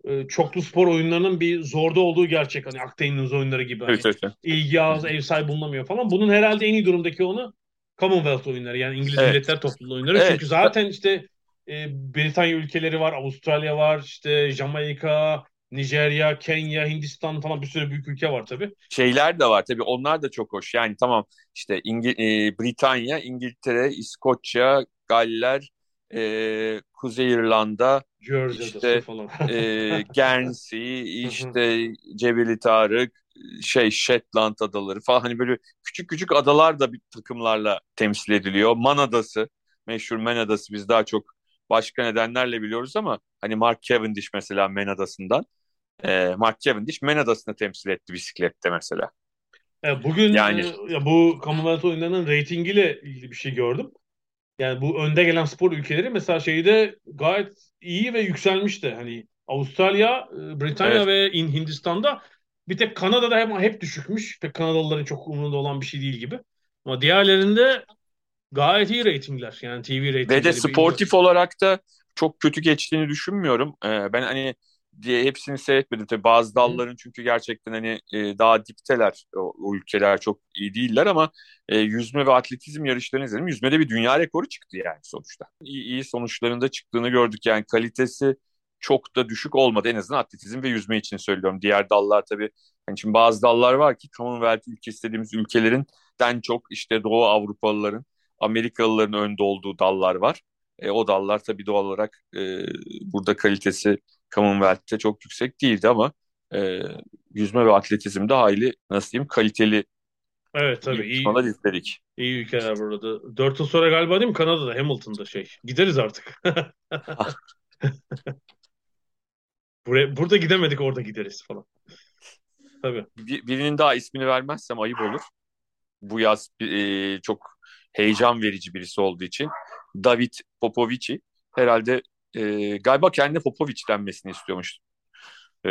e, çoklu spor oyunlarının bir zorda olduğu gerçek. Hani Akdeniz oyunları gibi. Hani evet, evet. ilgi az, ev sahibi bulunamıyor falan. Bunun herhalde en iyi durumdaki onu Commonwealth oyunları yani İngiliz evet. Milletler Topluluğu oyunları. Evet. Çünkü zaten işte e, Britanya ülkeleri var, Avustralya var, işte Jamaika, Nijerya, Kenya, Hindistan falan bir sürü büyük ülke var tabii. Şeyler de var tabii onlar da çok hoş. Yani tamam işte İngi e, Britanya, İngiltere, İskoçya, Galler, e, Kuzey İrlanda, işte falan. e, Guernsey, işte Cebeli Tarık, şey Shetland adaları falan hani böyle küçük küçük adalar da bir takımlarla temsil ediliyor. Man Adası, meşhur Man Adası biz daha çok başka nedenlerle biliyoruz ama hani Mark Cavendish mesela Man Adası'ndan e, Mark Cavendish Man Adası'nı temsil etti bisiklette mesela. E, bugün yani, e, bu Commonwealth oyunlarının reytingiyle ilgili bir şey gördüm. Yani bu önde gelen spor ülkeleri mesela şeyde gayet iyi ve yükselmişti. Hani Avustralya, e, Britanya evet. ve Hindistan'da bir tek Kanada'da hep, hep düşükmüş. Pek Kanadalıların çok umurunda olan bir şey değil gibi. Ama diğerlerinde gayet iyi reytingler. Yani TV reytingleri. Ve de sportif olarak da çok kötü geçtiğini düşünmüyorum. Ee, ben hani diye hepsini seyretmedim. Tabii bazı dalların çünkü gerçekten hani e, daha dipteler. O, o ülkeler çok iyi değiller ama e, yüzme ve atletizm yarışlarını izledim. Yüzmede bir dünya rekoru çıktı yani sonuçta. İyi, iyi sonuçlarında çıktığını gördük. Yani kalitesi çok da düşük olmadı. En azından atletizm ve yüzme için söylüyorum. Diğer dallar tabii. Hani şimdi bazı dallar var ki Commonwealth ülkesi dediğimiz ülkelerin den çok işte Doğu Avrupalıların, Amerikalıların önde olduğu dallar var. E, o dallar tabii doğal olarak e, burada kalitesi Commonwealth'te çok yüksek değildi ama e, yüzme ve atletizmde hayli nasıl diyeyim kaliteli Evet tabii iyi. Sonra izledik. İyi ülkeler burada. Dört yıl sonra galiba değil mi Kanada'da Hamilton'da şey. Gideriz artık. Buraya, burada gidemedik orada gideriz falan. Tabii. Bir, birinin daha ismini vermezsem ayıp olur. Bu yaz e, çok heyecan verici birisi olduğu için. David Popovici herhalde e, galiba kendi Popovic denmesini istiyormuş. E,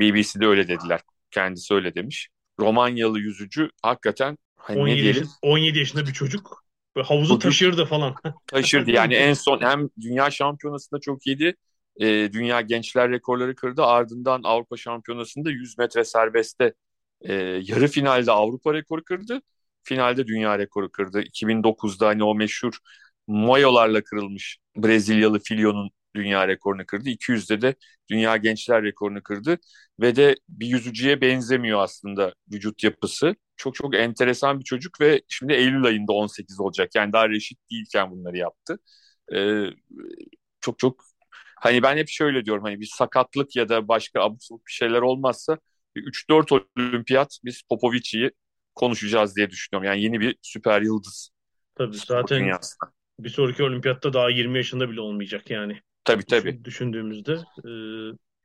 BBC'de öyle dediler. Kendisi öyle demiş. Romanyalı yüzücü hakikaten hani 17, ne diyelim? Yaşın, 17 yaşında bir çocuk. Böyle havuzu taşırdı falan. taşırdı yani en son hem dünya şampiyonasında çok iyiydi. E, dünya gençler rekorları kırdı. Ardından Avrupa şampiyonasında 100 metre serbestte e, yarı finalde Avrupa rekoru kırdı. Finalde dünya rekoru kırdı. 2009'da hani o meşhur mayolarla kırılmış Brezilyalı Filio'nun dünya rekorunu kırdı. 200'de de dünya gençler rekorunu kırdı. Ve de bir yüzücüye benzemiyor aslında vücut yapısı. Çok çok enteresan bir çocuk ve şimdi Eylül ayında 18 olacak. Yani daha reşit değilken bunları yaptı. Ee, çok çok hani ben hep şöyle diyorum hani bir sakatlık ya da başka abuk bir şeyler olmazsa 3-4 olimpiyat biz Popovic'i konuşacağız diye düşünüyorum. Yani yeni bir süper yıldız. Tabii zaten dünyasında. bir sonraki olimpiyatta daha 20 yaşında bile olmayacak yani. Tabii tabii. Düşündüğümüzde e,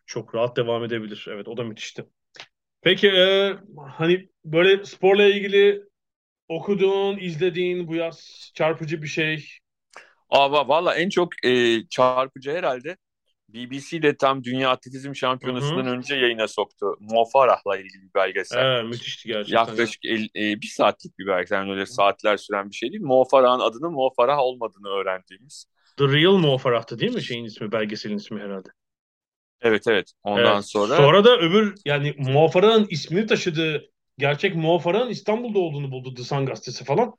çok rahat devam edebilir. Evet o da müthişti. Peki e, hani böyle sporla ilgili okuduğun, izlediğin bu yaz çarpıcı bir şey? Aa, valla en çok e, çarpıcı herhalde BBC de tam Dünya Atletizm Şampiyonası'ndan Hı-hı. önce yayına soktu. Mo Farah'la ilgili bir belgesel. Evet, müthişti gerçekten. Yaklaşık el, e, bir saatlik bir belgesel. Yani öyle saatler süren bir şey değil. Mo Farah'ın adının Mo Farah olmadığını öğrendiğimiz. The Real Mo Farah'tı değil mi şeyin ismi, belgeselin ismi herhalde? Evet evet. Ondan evet. sonra. Sonra da öbür yani Mo Farah'ın ismini taşıdığı gerçek Mo Farah'ın İstanbul'da olduğunu buldu The Sun gazetesi falan.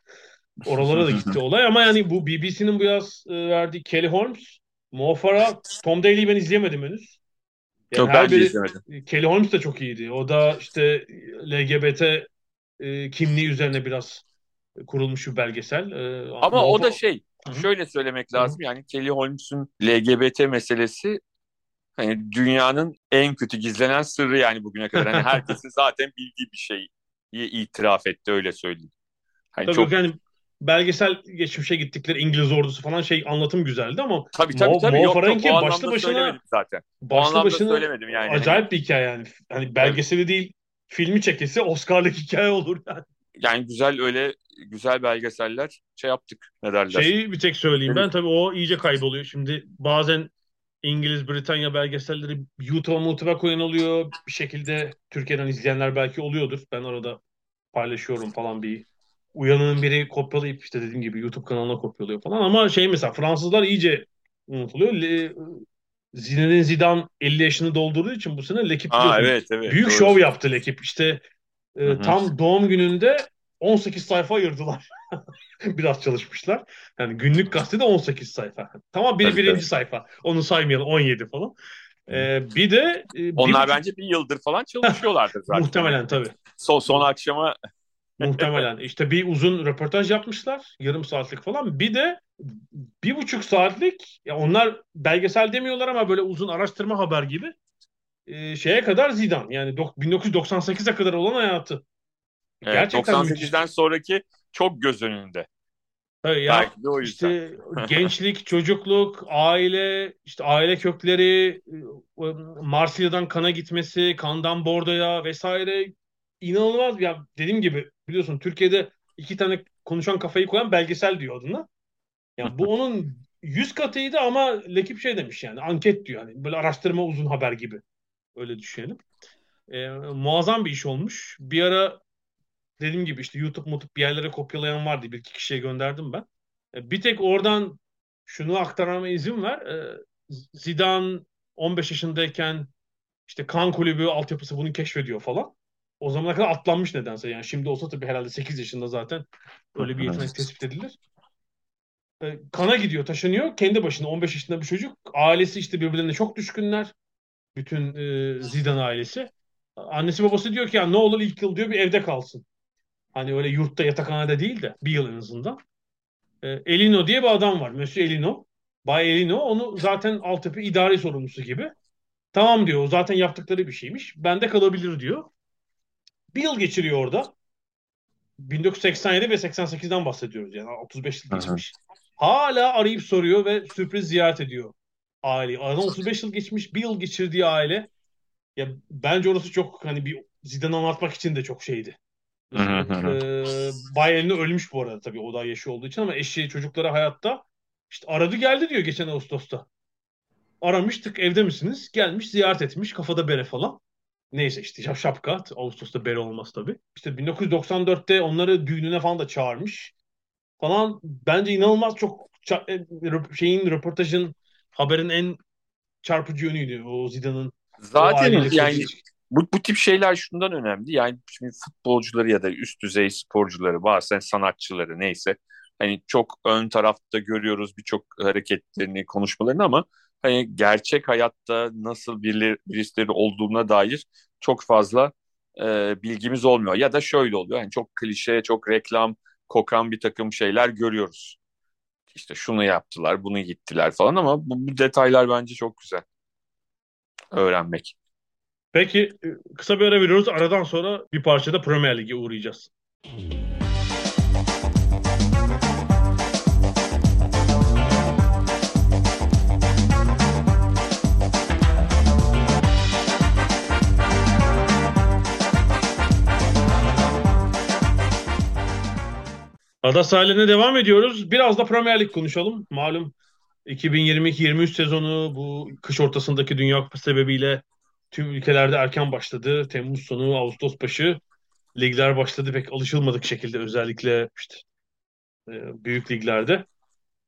Oralara da gitti olay ama yani bu BBC'nin bu yaz e, verdiği Kelly Holmes Mo Farah, Tom Daly'yi ben izleyemedim henüz. Yani çok ben biri, izlemedim. Kelly Holmes de çok iyiydi. O da işte LGBT e, kimliği üzerine biraz kurulmuş bir belgesel. E, Ama Mo o da şey, Hı-hı. şöyle söylemek lazım. Hı-hı. Yani Kelly Holmes'un LGBT meselesi hani dünyanın en kötü gizlenen sırrı yani bugüne kadar. Hani herkesin zaten bildiği bir şeyi itiraf etti öyle söyleyeyim. Hani Tabii çok yani belgesel geçmişe gittikleri İngiliz ordusu falan şey anlatım güzeldi ama tabii tabii tabii Mo, yok, yok, o başlı başına zaten. Başlı başına söylemedim yani. Acayip bir hikaye yani. Hani belgeseli değil filmi çekesi Oscar'lık hikaye olur yani. Yani güzel öyle güzel belgeseller şey yaptık ne derler. Şeyi bir tek söyleyeyim ben tabii o iyice kayboluyor. Şimdi bazen İngiliz, Britanya belgeselleri YouTube'a mutuba koyan oluyor. Bir şekilde Türkiye'den izleyenler belki oluyordur. Ben arada paylaşıyorum falan bir uyanığın biri kopyalayıp işte dediğim gibi YouTube kanalına kopyalıyor falan ama şey mesela Fransızlar iyice unutuluyor. Le, Zinedine Zidane 50 yaşını doldurduğu için bu sene Lekip Aa, evet, evet, büyük doğru. şov yaptı Lekip. İşte e, tam doğum gününde 18 sayfa ayırdılar. Biraz çalışmışlar. Yani günlük gazetede 18 sayfa. Tamam biri birinci evet. sayfa. Onu saymayalım 17 falan. Ee, bir de e, onlar bir... bence bir yıldır falan çalışıyorlardır zaten. Muhtemelen tabii. Son son akşama Muhtemelen. işte bir uzun röportaj yapmışlar. Yarım saatlik falan. Bir de bir buçuk saatlik ya onlar belgesel demiyorlar ama böyle uzun araştırma haber gibi e, şeye kadar Zidane. Yani 1998'e kadar olan hayatı. Evet, Gerçekten 98'den müthiş. sonraki çok göz önünde. Tabii ya, Belki de o yüzden. İşte gençlik, çocukluk, aile, işte aile kökleri, e, Marsilya'dan kana gitmesi, kandan Bordo'ya vesaire inanılmaz ya dediğim gibi biliyorsun Türkiye'de iki tane konuşan kafayı koyan belgesel diyor adına. Yani bu onun yüz katıydı ama Lekip şey demiş yani anket diyor. Yani böyle araştırma uzun haber gibi. Öyle düşünelim. Ee, muazzam bir iş olmuş. Bir ara dediğim gibi işte YouTube mutup bir yerlere kopyalayan vardı. Bir iki kişiye gönderdim ben. Ee, bir tek oradan şunu aktarmama izin ver. Ee, Zidane 15 yaşındayken İşte kan kulübü altyapısı bunu keşfediyor falan. O zamana kadar atlanmış nedense. Yani şimdi olsa tabii herhalde 8 yaşında zaten öyle bir yetenek tespit edilir. E, kana gidiyor, taşınıyor. Kendi başına 15 yaşında bir çocuk. Ailesi işte birbirlerine çok düşkünler. Bütün e, Zidane ailesi. Annesi babası diyor ki ya ne olur ilk yıl diyor bir evde kalsın. Hani öyle yurtta yatakhanede değil de bir yıl en azından. E, Elino diye bir adam var. Monsieur Elino. Bay Elino onu zaten altyapı idari sorumlusu gibi. Tamam diyor. Zaten yaptıkları bir şeymiş. Bende kalabilir diyor. Bir yıl geçiriyor orada. 1987 ve 88'den bahsediyoruz yani 35 yıl geçmiş. Hala arayıp soruyor ve sürpriz ziyaret ediyor aileyi. Aradan 35 yıl geçmiş, bir yıl geçirdiği aile. Ya bence orası çok hani bir Zidane anlatmak için de çok şeydi. ee, ölmüş bu arada tabii o da yaşı olduğu için ama eşi çocukları hayatta. İşte aradı geldi diyor geçen Ağustos'ta. Aramıştık evde misiniz? Gelmiş ziyaret etmiş kafada bere falan. Neyse işte şapka. Ağustos'ta bere olmaz tabii. İşte 1994'te onları düğününe falan da çağırmış. Falan bence inanılmaz çok e, şeyin röportajın haberin en çarpıcı yönüydü o Zidane'ın. Zaten yani bu, bu tip şeyler şundan önemli. Yani şimdi futbolcuları ya da üst düzey sporcuları, bazen sanatçıları neyse hani çok ön tarafta görüyoruz birçok hareketlerini, konuşmalarını ama hani gerçek hayatta nasıl birileri, birisi olduğuna dair çok fazla e, bilgimiz olmuyor. Ya da şöyle oluyor. Yani çok klişe, çok reklam kokan bir takım şeyler görüyoruz. İşte şunu yaptılar, bunu gittiler falan ama bu, bu detaylar bence çok güzel öğrenmek. Peki kısa bir ara veriyoruz. Aradan sonra bir parçada Premier Lig'e uğrayacağız. Ada sahiline devam ediyoruz. Biraz da Premier Lig konuşalım. Malum 2022-23 sezonu bu kış ortasındaki Dünya Kupası sebebiyle tüm ülkelerde erken başladı. Temmuz sonu, Ağustos başı ligler başladı pek alışılmadık şekilde özellikle işte e, büyük liglerde.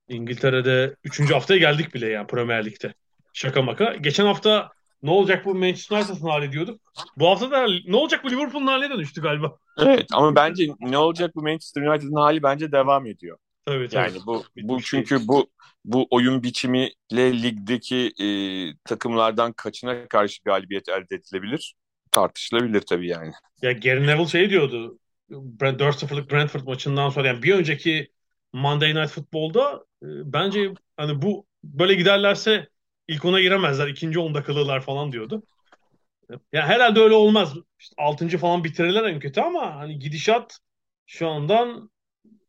İngiltere'de 3. haftaya geldik bile yani Premier Lig'de. Şaka maka. Geçen hafta ne olacak bu Manchester United'ın hali diyorduk. Bu hafta da ne olacak bu Liverpool'un haline dönüştü galiba. Evet ama bence ne olacak bu Manchester United'ın hali bence devam ediyor. Tabii, tabii. Yani bu bu çünkü bu bu oyun biçimiyle ligdeki e, takımlardan kaçına karşı galibiyet elde edilebilir? Tartışılabilir tabii yani. Ya Gary Neville şey diyordu 4-0'lık Brentford maçından sonra yani bir önceki Monday Night Football'da e, bence hani bu böyle giderlerse ilk ona giremezler. ikinci onda kalırlar falan diyordu. Ya herhalde öyle olmaz. İşte 6. falan bitirirler en kötü ama hani gidişat şu andan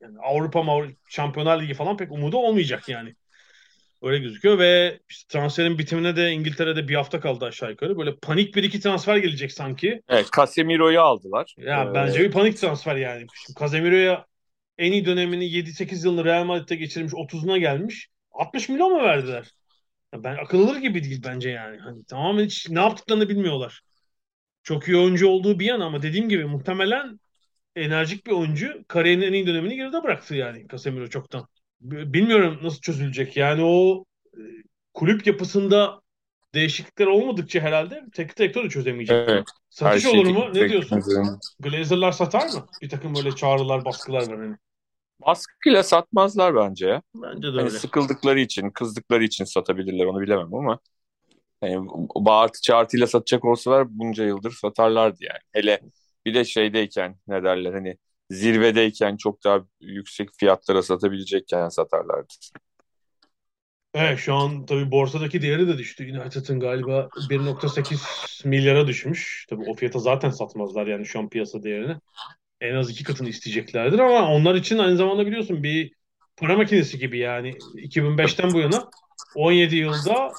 yani Avrupa Şampiyonlar Ligi falan pek umudu olmayacak yani. Öyle gözüküyor ve işte transferin bitimine de İngiltere'de bir hafta kaldı aşağı yukarı. Böyle panik bir iki transfer gelecek sanki. Evet Casemiro'yu aldılar. Ya ee... bence bir panik transfer yani. Şimdi Casemiro'ya en iyi dönemini 7-8 yılını Real Madrid'de geçirmiş 30'una gelmiş. 60 milyon mu verdiler? Ben akıllı gibi değil bence yani. Hani tamamen hiç ne yaptıklarını bilmiyorlar. Çok iyi oyuncu olduğu bir yana ama dediğim gibi muhtemelen enerjik bir oyuncu kariyerinin en iyi dönemini geride bıraktı yani Casemiro çoktan. Bilmiyorum nasıl çözülecek. Yani o e, kulüp yapısında değişiklikler olmadıkça herhalde teknik direktör de çözemeyecek. Evet. Satış olur mu? Ne diyorsun? Glazer'lar satar mı? Bir takım böyle çağrılar, baskılar var hani. Baskıyla satmazlar bence ya. Bence de hani öyle. sıkıldıkları için, kızdıkları için satabilirler onu bilemem ama yani bağırtı çağırtıyla satacak olsalar bunca yıldır satarlardı yani. Hele bir de şeydeyken ne derler hani zirvedeyken çok daha yüksek fiyatlara satabilecekken satarlardı. Evet şu an tabii borsadaki değeri de düştü. United'ın galiba 1.8 milyara düşmüş. Tabii o fiyata zaten satmazlar yani şu an piyasa değerini en az iki katını isteyeceklerdir ama onlar için aynı zamanda biliyorsun bir para makinesi gibi yani 2005'ten bu yana 17 yılda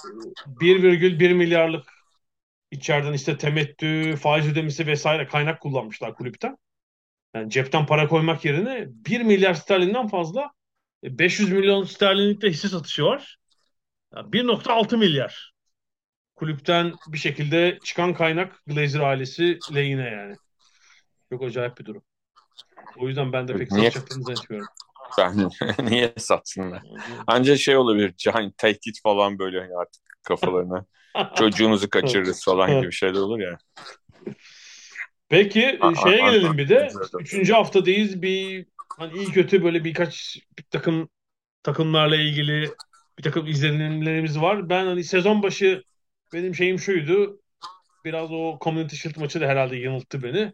1,1 milyarlık içeriden işte temettü, faiz ödemesi vesaire kaynak kullanmışlar kulüpten. Yani cepten para koymak yerine 1 milyar sterlinden fazla 500 e, milyon sterlinlik de hisse satışı var. Yani 1.6 milyar. Kulüpten bir şekilde çıkan kaynak Glazer ailesi lehine yani. Çok acayip bir durum. O yüzden ben de pek niye, satacaklarını zannetmiyorum. Ben niye satsınlar? Ancak şey olabilir, can tehdit falan böyle hani artık kafalarına çocuğunuzu kaçırırız falan gibi şeyler olur ya. Peki e, şeye gelelim bir de. Üçüncü haftadayız. Bir hani iyi kötü böyle birkaç bir takım takımlarla ilgili bir takım izlenimlerimiz var. Ben hani sezon başı benim şeyim şuydu. Biraz o Community Shield maçı da herhalde yanılttı beni.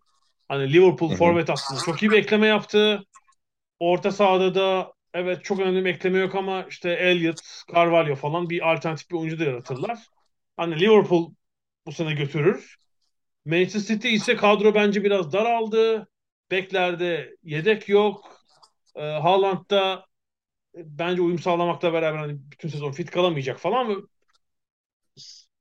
Hani Liverpool forvet aslında çok iyi bir ekleme yaptı. Orta sahada da evet çok önemli bir ekleme yok ama işte Elliot, Carvalho falan bir alternatif bir oyuncu da yaratırlar. Hani Liverpool bu sene götürür. Manchester City ise kadro bence biraz daraldı. Beklerde yedek yok. E, Haaland'da bence uyum sağlamakla beraber hani bütün sezon fit kalamayacak falan.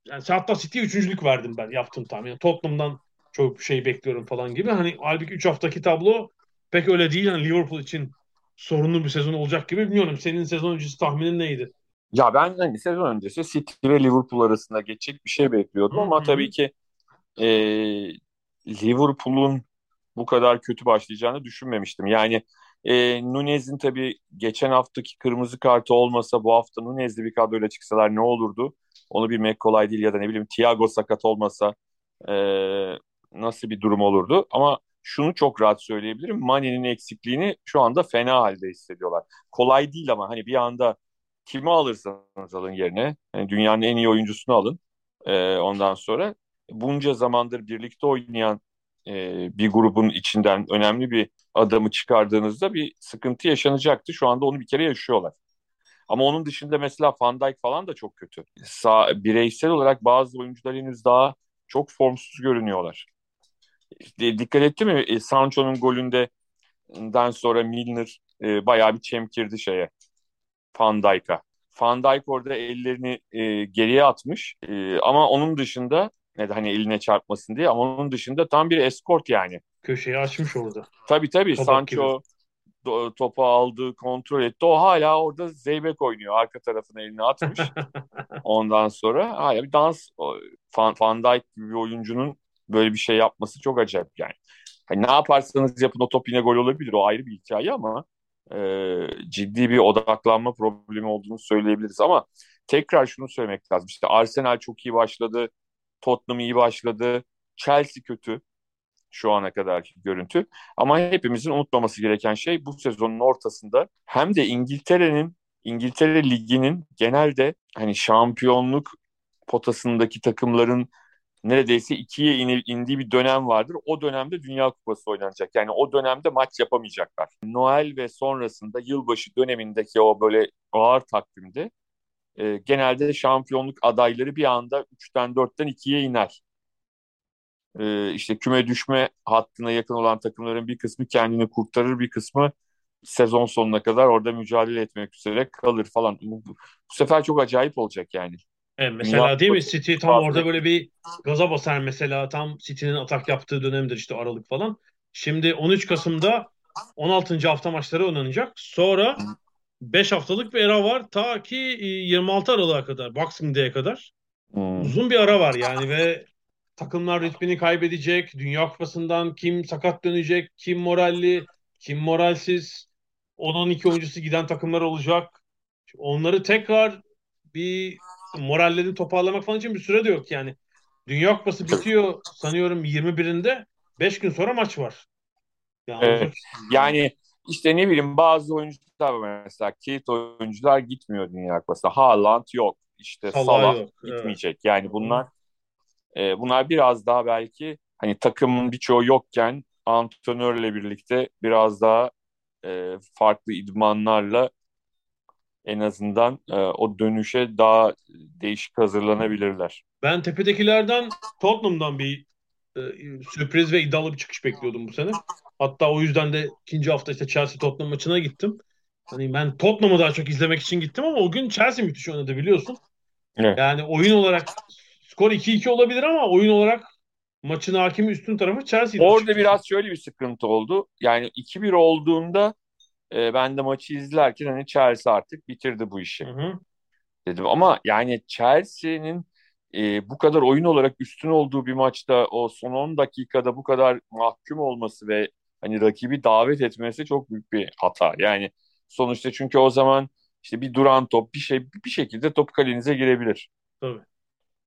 Yani hatta City'ye üçüncülük verdim ben yaptığım tahmin. Yani Tottenham'dan çok şey bekliyorum falan gibi. Hani halbuki 3 haftaki tablo pek öyle değil. Yani Liverpool için sorunlu bir sezon olacak gibi bilmiyorum. Senin sezon öncesi tahminin neydi? Ya ben hani sezon öncesi City ve Liverpool arasında geçecek bir şey bekliyordum Hı-hı. ama tabii ki e, Liverpool'un bu kadar kötü başlayacağını düşünmemiştim. Yani e, Nunez'in tabii geçen haftaki kırmızı kartı olmasa bu hafta Nunez'li bir kadroyla çıksalar ne olurdu? Onu bir McCollay değil ya da ne bileyim Thiago sakat olmasa e, nasıl bir durum olurdu? Ama şunu çok rahat söyleyebilirim. Mane'nin eksikliğini şu anda fena halde hissediyorlar. Kolay değil ama hani bir anda kimi alırsanız alın yerine. Yani dünyanın en iyi oyuncusunu alın. E, ondan sonra bunca zamandır birlikte oynayan e, bir grubun içinden önemli bir adamı çıkardığınızda bir sıkıntı yaşanacaktı. Şu anda onu bir kere yaşıyorlar. Ama onun dışında mesela Van Dijk falan da çok kötü. Sa bireysel olarak bazı oyuncular henüz daha çok formsuz görünüyorlar. E, dikkat etti mi? E, Sancho'nun golünden sonra Milner e, bayağı bir çemkirdi şeye. Van Dijk'a. Van Dijk orada ellerini e, geriye atmış. E, ama onun dışında ne de hani eline çarpmasın diye ama onun dışında tam bir eskort yani. Köşeyi açmış orada. Tabii tabii Tabak Sancho gibi. topu aldı, kontrol etti. O hala orada zeybek oynuyor. Arka tarafına elini atmış. Ondan sonra hala bir dans. Van, Van Dijk gibi bir oyuncunun böyle bir şey yapması çok acayip yani. Hani ne yaparsanız yapın o top yine gol olabilir. O ayrı bir hikaye ama e, ciddi bir odaklanma problemi olduğunu söyleyebiliriz. Ama tekrar şunu söylemek lazım. İşte Arsenal çok iyi başladı. Tottenham iyi başladı. Chelsea kötü şu ana kadarki görüntü. Ama hepimizin unutmaması gereken şey bu sezonun ortasında hem de İngiltere'nin İngiltere Ligi'nin genelde hani şampiyonluk potasındaki takımların neredeyse ikiye indiği bir dönem vardır. O dönemde Dünya Kupası oynanacak. Yani o dönemde maç yapamayacaklar. Noel ve sonrasında yılbaşı dönemindeki o böyle ağır takvimde e, genelde şampiyonluk adayları bir anda 3'ten 4'ten 2'ye iner. E, işte küme düşme hattına yakın olan takımların bir kısmı kendini kurtarır, bir kısmı sezon sonuna kadar orada mücadele etmek üzere kalır falan. Bu, bu sefer çok acayip olacak yani. Evet, mesela Dünya değil mi City tam fazla. orada böyle bir gaza basar mesela tam City'nin atak yaptığı dönemdir işte Aralık falan. Şimdi 13 Kasım'da 16. hafta maçları oynanacak. Sonra 5 haftalık bir ara var ta ki 26 e, Aralık'a kadar, Boxing Day'e kadar. Hmm. Uzun bir ara var yani ve takımlar ritmini kaybedecek. Dünya Kupası'ndan kim sakat dönecek, kim moralli, kim moralsiz. 10-12 oyuncusu giden takımlar olacak. Onları tekrar bir morallerini toparlamak falan için bir süre de yok yani. Dünya Kupası bitiyor sanıyorum 21'inde. 5 gün sonra maç var. Yani, evet. yani işte ne bileyim bazı oyuncular var mesela kilit oyuncular gitmiyor Dünya Kupası'na. Haaland yok. İşte Salah, Salah yok. gitmeyecek. Evet. Yani bunlar e, bunlar biraz daha belki hani takımın birçoğu yokken antrenörle birlikte biraz daha e, farklı idmanlarla en azından e, o dönüşe daha değişik hazırlanabilirler. Ben tepedekilerden Tottenham'dan bir e, sürpriz ve iddialı bir çıkış bekliyordum bu sene. Hatta o yüzden de ikinci hafta işte Chelsea Tottenham maçına gittim. Hani ben Tottenham'ı daha çok izlemek için gittim ama o gün Chelsea müthiş oynadı biliyorsun. Evet. Yani oyun olarak skor 2-2 olabilir ama oyun olarak maçın hakimi üstün tarafı Chelsea'ydi. Orada biraz şöyle bir sıkıntı oldu. Yani 2-1 olduğunda e, ben de maçı izlerken hani Chelsea artık bitirdi bu işi. Hı hı. Dedim ama yani Chelsea'nin e, bu kadar oyun olarak üstün olduğu bir maçta o son 10 dakikada bu kadar mahkum olması ve hani rakibi davet etmesi çok büyük bir hata. Yani sonuçta çünkü o zaman işte bir duran top bir şey bir şekilde top kalenize girebilir. Tabii.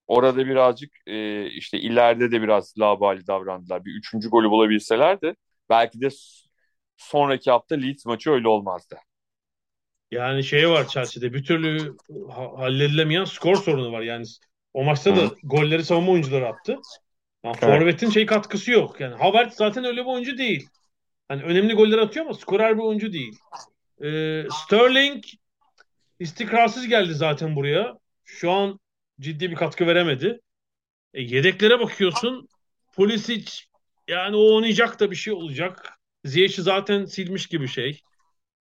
orada birazcık e, işte ileride de biraz labali davrandılar. Bir üçüncü golü bulabilselerdi belki de sonraki hafta Leeds maçı öyle olmazdı. Yani şey var Chelsea'de bir türlü halledilemeyen skor sorunu var. Yani o maçta da Hı. golleri savunma oyuncuları attı. Yani evet. Forvet'in şey katkısı yok. Yani Havertz zaten öyle bir oyuncu değil. Hani önemli goller atıyor ama skorer bir oyuncu değil. Ee, Sterling istikrarsız geldi zaten buraya. Şu an ciddi bir katkı veremedi. E, yedeklere bakıyorsun. Pulisic yani o oynayacak da bir şey olacak. Ziyech'i zaten silmiş gibi şey.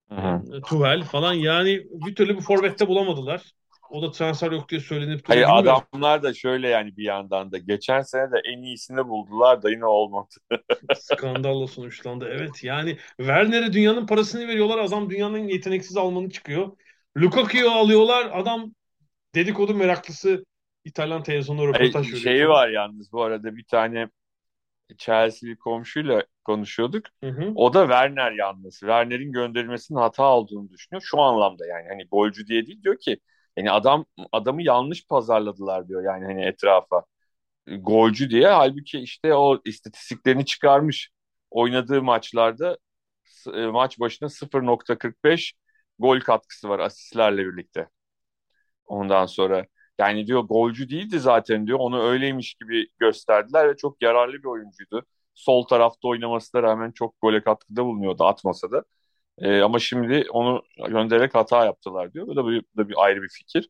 Hı-hı. Tuvel falan yani bir türlü bir forvette bulamadılar. O da transfer yok diye söylenip Hayır bilmiyorum. adamlar da şöyle yani bir yandan da geçen sene de en iyisini buldular da yine olmadı. Skandalla sonuçlandı. Evet yani Werner'e dünyanın parasını veriyorlar. Adam dünyanın yeteneksiz Almanı çıkıyor. Lukaku'yu alıyorlar. Adam dedikodu meraklısı İtalyan televizyonda röportaj veriyor. Şeyi var yalnız bu arada bir tane Chelsea'li komşuyla konuşuyorduk. Hı hı. O da Werner yalnız. Werner'in gönderilmesinin hata olduğunu düşünüyor. Şu anlamda yani hani golcü diye değil diyor ki yani adam adamı yanlış pazarladılar diyor yani hani etrafa. Golcü diye halbuki işte o istatistiklerini çıkarmış. Oynadığı maçlarda e, maç başına 0.45 gol katkısı var asistlerle birlikte. Ondan sonra yani diyor golcü değildi zaten diyor. Onu öyleymiş gibi gösterdiler ve çok yararlı bir oyuncuydu. Sol tarafta oynamasına rağmen çok gole katkıda bulunuyordu atmasa da. E, ama şimdi onu göndererek hata yaptılar diyor. Bu da, bu da bir ayrı bir fikir.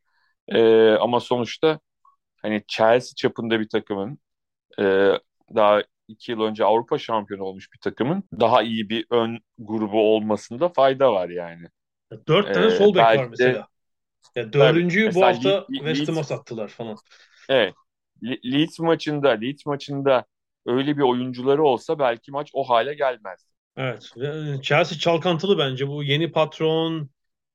E, ama sonuçta hani Chelsea çapında bir takımın e, daha iki yıl önce Avrupa şampiyonu olmuş bir takımın daha iyi bir ön grubu olmasında fayda var yani. Dört tane ee, sol bek var mesela. Ya dördüncüyü bu hafta Le- West Ham'a sattılar falan. Evet. Le- Leeds maçında Leeds maçında öyle bir oyuncuları olsa belki maç o hale gelmez. Evet. Chelsea çalkantılı bence. Bu yeni patron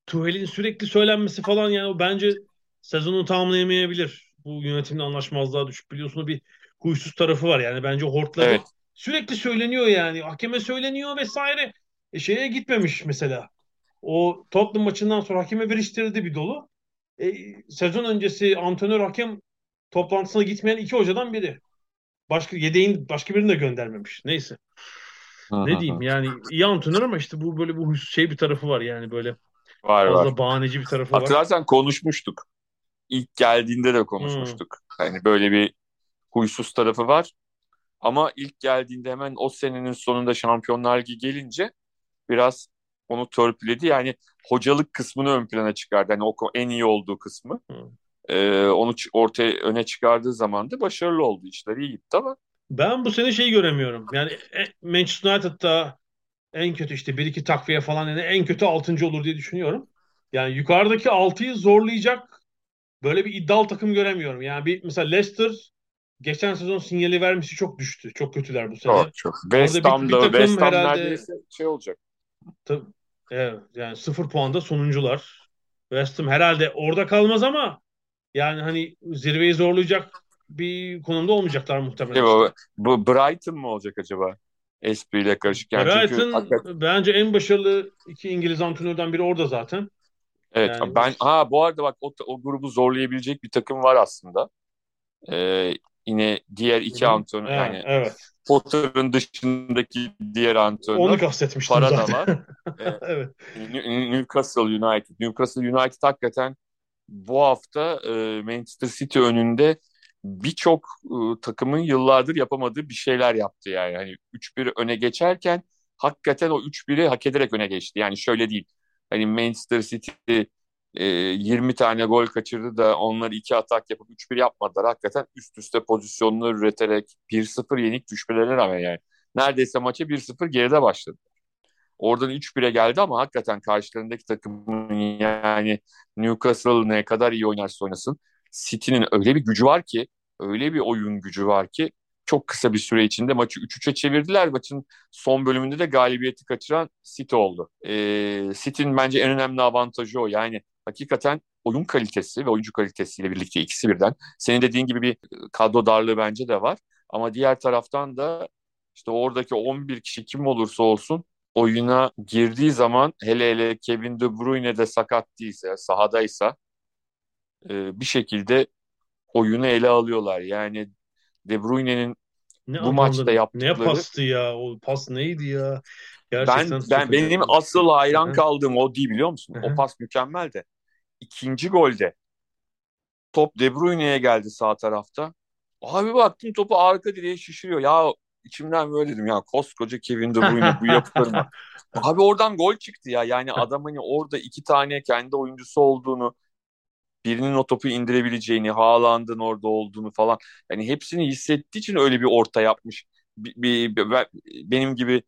Tuhel'in sürekli söylenmesi falan yani bence sezonu tamamlayamayabilir. Bu yönetimle anlaşmazlığa düşüp biliyorsunuz bir huysuz tarafı var. Yani bence hortladı. Evet. Sürekli söyleniyor yani. Hakeme söyleniyor vesaire. E şeye gitmemiş mesela. O Tottenham maçından sonra hakeme veriştirdi bir dolu. E, sezon öncesi antrenör hakem toplantısına gitmeyen iki hocadan biri. Başka yedeğin başka birini de göndermemiş. Neyse. ne diyeyim yani iyi antrenör ama işte bu böyle bu şey bir tarafı var yani böyle var, fazla var. bahaneci bir tarafı var. Hatırlarsan konuşmuştuk. İlk geldiğinde de konuşmuştuk. Hmm. Hani böyle bir huysuz tarafı var. Ama ilk geldiğinde hemen o senenin sonunda Şampiyonlar Ligi gelince biraz onu törpüledi. Yani hocalık kısmını ön plana çıkardı. Yani o en iyi olduğu kısmı. Ee, onu ortaya öne çıkardığı zaman da başarılı oldu. İşler iyi gitti ama. Ben bu sene şeyi göremiyorum. Yani e, Manchester United'da en kötü işte bir iki takviye falan yani en kötü altıncı olur diye düşünüyorum. Yani yukarıdaki altıyı zorlayacak böyle bir iddialı takım göremiyorum. Yani bir mesela Leicester geçen sezon sinyali vermesi çok düştü. Çok kötüler bu sene. Çok çok. West Ham'da West Ham herhalde, neredeyse şey olacak. Tabii, Evet, yani sıfır puanda sonuncular. West Ham herhalde orada kalmaz ama yani hani zirveyi zorlayacak bir konumda olmayacaklar muhtemelen. Bu, bu Brighton mı olacak acaba? espriyle karışık. Yani Brighton hakikaten... bence en başarılı iki İngiliz antrenörden biri orada zaten. Evet yani... ben ha bu arada bak o, o grubu zorlayabilecek bir takım var aslında. Ee, yine diğer iki antrenör yani evet. Potter'ın dışındaki diğer antrenör. Onu kastetmiştim para zaten. da var. evet. Newcastle United. Newcastle United hakikaten bu hafta e, Manchester City önünde birçok e, takımın yıllardır yapamadığı bir şeyler yaptı yani. Hani 3-1 öne geçerken hakikaten o 3-1'i hak ederek öne geçti. Yani şöyle değil. Hani Manchester City e, 20 tane gol kaçırdı da onlar iki atak yapıp 3-1 yapmadılar. Hakikaten üst üste pozisyonları üreterek 1-0 yenik düşmelerine rağmen yani. Neredeyse maçı 1-0 geride başladı. Oradan 3-1'e geldi ama hakikaten karşılarındaki takımın yani Newcastle ne kadar iyi oynarsa oynasın City'nin öyle bir gücü var ki öyle bir oyun gücü var ki çok kısa bir süre içinde maçı 3-3'e çevirdiler. Maçın son bölümünde de galibiyeti kaçıran City oldu. Ee, City'nin bence en önemli avantajı o. Yani hakikaten oyun kalitesi ve oyuncu kalitesiyle birlikte ikisi birden. Senin dediğin gibi bir kadro darlığı bence de var. Ama diğer taraftan da işte oradaki 11 kişi kim olursa olsun oyuna girdiği zaman hele hele Kevin De Bruyne de sakat değilse, sahadaysa e, bir şekilde oyunu ele alıyorlar. Yani De Bruyne'nin Ne bu maçta yaptıkları Ne pastı ya? O pas neydi ya? ben Gerçekten ben çok benim asıl hayran kaldığım o değil biliyor musun? Hı hı. O pas mükemmel de. İkinci golde top De Bruyne'ye geldi sağ tarafta. Abi baktım topu arka direğe şişiriyor. Ya içimden böyle dedim ya koskoca Kevin De Bruyne bu yapılır mı? Abi oradan gol çıktı ya. Yani adam hani orada iki tane kendi oyuncusu olduğunu, birinin o topu indirebileceğini, Haaland'ın orada olduğunu falan. Yani hepsini hissettiği için öyle bir orta yapmış. Bir, bir- bir- ben- benim gibi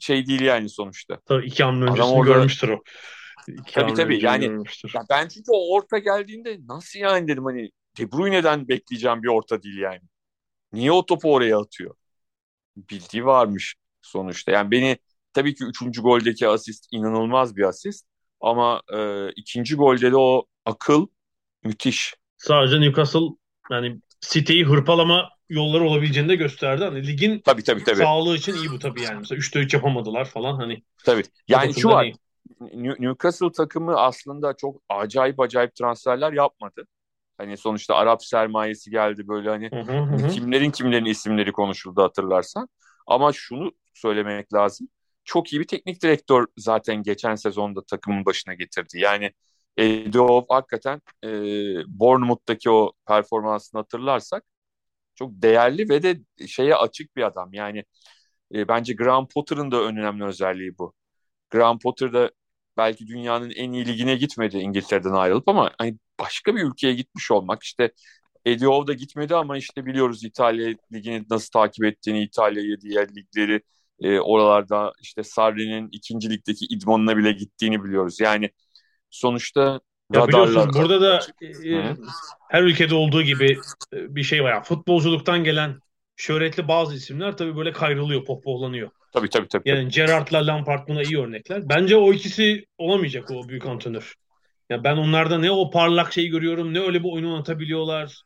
şey değil yani sonuçta. Tabii iki hamle Adam öncesini orada- görmüştür o. İki Tabii, tabii, yani- görmüştür. Ya ben çünkü o orta geldiğinde nasıl yani dedim hani De Bruyne'den bekleyeceğim bir orta değil yani. Niye o topu oraya atıyor? Bildiği varmış sonuçta. Yani beni tabii ki üçüncü goldeki asist inanılmaz bir asist. Ama e, ikinci golde de o akıl müthiş. Sadece Newcastle yani City'yi hırpalama yolları olabileceğini de gösterdi. Hani ligin Tabii tabii tabii. sağlığı için iyi bu tabii yani. Mesela 3'te 3 yapamadılar falan hani. tabii. Yani şu var. iyi. New- Newcastle takımı aslında çok acayip acayip transferler yapmadı. Hani sonuçta Arap sermayesi geldi böyle hani Hı hı hı kimlerin kimlerin isimleri konuşuldu hatırlarsan. Ama şunu söylemek lazım. Çok iyi bir teknik direktör zaten geçen sezonda takımın başına getirdi. Yani Eddie Howe hakikaten e, Bournemouth'taki o performansını hatırlarsak çok değerli ve de şeye açık bir adam. Yani e, bence Graham Potter'ın da önemli özelliği bu. Graham Potter da belki dünyanın en iyi ligine gitmedi İngiltere'den ayrılıp ama hani başka bir ülkeye gitmiş olmak işte Eddie Howe da gitmedi ama işte biliyoruz İtalya ligini nasıl takip ettiğini, İtalya'yı, diğer ligleri e, oralarda işte Sarri'nin ikinci ligdeki idmanına bile gittiğini biliyoruz. Yani sonuçta Ya biliyorsunuz burada da e, Hı. her ülkede olduğu gibi e, bir şey var. Yani futbolculuktan gelen şöhretli bazı isimler tabii böyle kayrılıyor, pohpohlanıyor. Tabii tabii tabii. Yani Gerrard'la Lampard buna iyi örnekler. Bence o ikisi olamayacak o büyük antrenör. Ya ben onlarda ne o parlak şeyi görüyorum ne öyle bir oyun oynatabiliyorlar.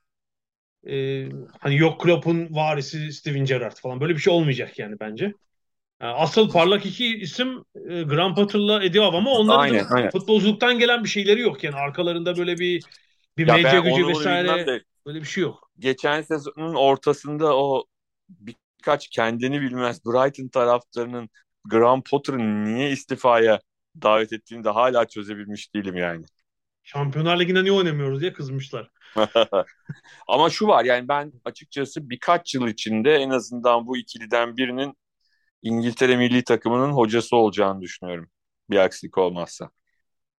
Ee, hani yok Klopp'un varisi Steven Gerrard falan böyle bir şey olmayacak yani bence. Yani asıl parlak iki isim e, Graham Potter'la Eddie Howe ama onların da Aynen, aynen. futbolculuktan gelen bir şeyleri yok yani arkalarında böyle bir bir Ya medya gücü vesaire de böyle bir şey yok. Geçen sezonun ortasında o birkaç kendini bilmez Brighton taraftarının Graham Potter'ın niye istifaya davet ettiğini de hala çözebilmiş değilim yani. Şampiyonlar Ligi'nde niye oynamıyoruz diye kızmışlar. Ama şu var yani ben açıkçası birkaç yıl içinde en azından bu ikiliden birinin İngiltere milli takımının hocası olacağını düşünüyorum. Bir aksilik olmazsa.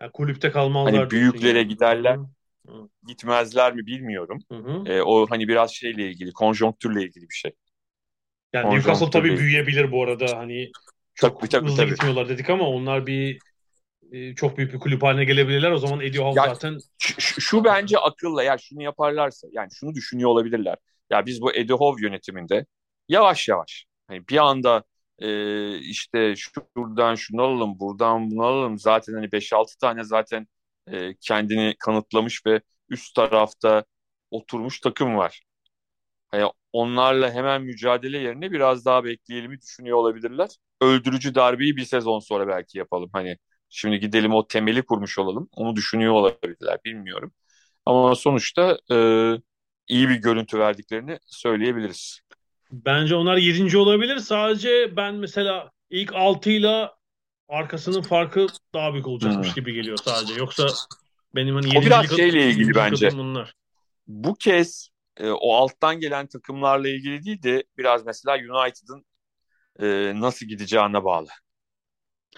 Yani kulüpte kalmazlar Hani büyüklere yani. giderler. Hı Gitmezler mi bilmiyorum. hı. hı. E, o hani biraz şeyle ilgili, konjonktürle ilgili bir şey. Yani Newcastle tabii büyüyebilir bu arada. Hani çok Tabii, tabii, hızlı tabii. gitmiyorlar dedik ama onlar bir e, çok büyük bir kulüp haline gelebilirler. O zaman Eddie Howe Ya- zaten Şu, şu- bence akılla ya şunu yaparlarsa yani şunu düşünüyor olabilirler. Ya biz bu Eddie Howe yönetiminde yavaş yavaş hani bir anda e, işte şuradan şunu alalım buradan bunu alalım zaten hani 5-6 tane zaten e, kendini kanıtlamış ve üst tarafta oturmuş takım var. Hani onlarla hemen mücadele yerine biraz daha bekleyelim düşünüyor olabilirler. Öldürücü darbeyi bir sezon sonra belki yapalım. Hani şimdi gidelim o temeli kurmuş olalım. Onu düşünüyor olabilirler bilmiyorum. Ama sonuçta e, iyi bir görüntü verdiklerini söyleyebiliriz. bence onlar 7. olabilir. Sadece ben mesela ilk 6 ile arkasının farkı daha büyük olacakmış Hmm. gibi geliyor sadece. Yoksa benim hani O biraz şeyle ilgili bence. bunlar. Bu kez e, o alttan gelen takımlarla ilgili değil de biraz mesela United'ın e, nasıl gideceğine bağlı.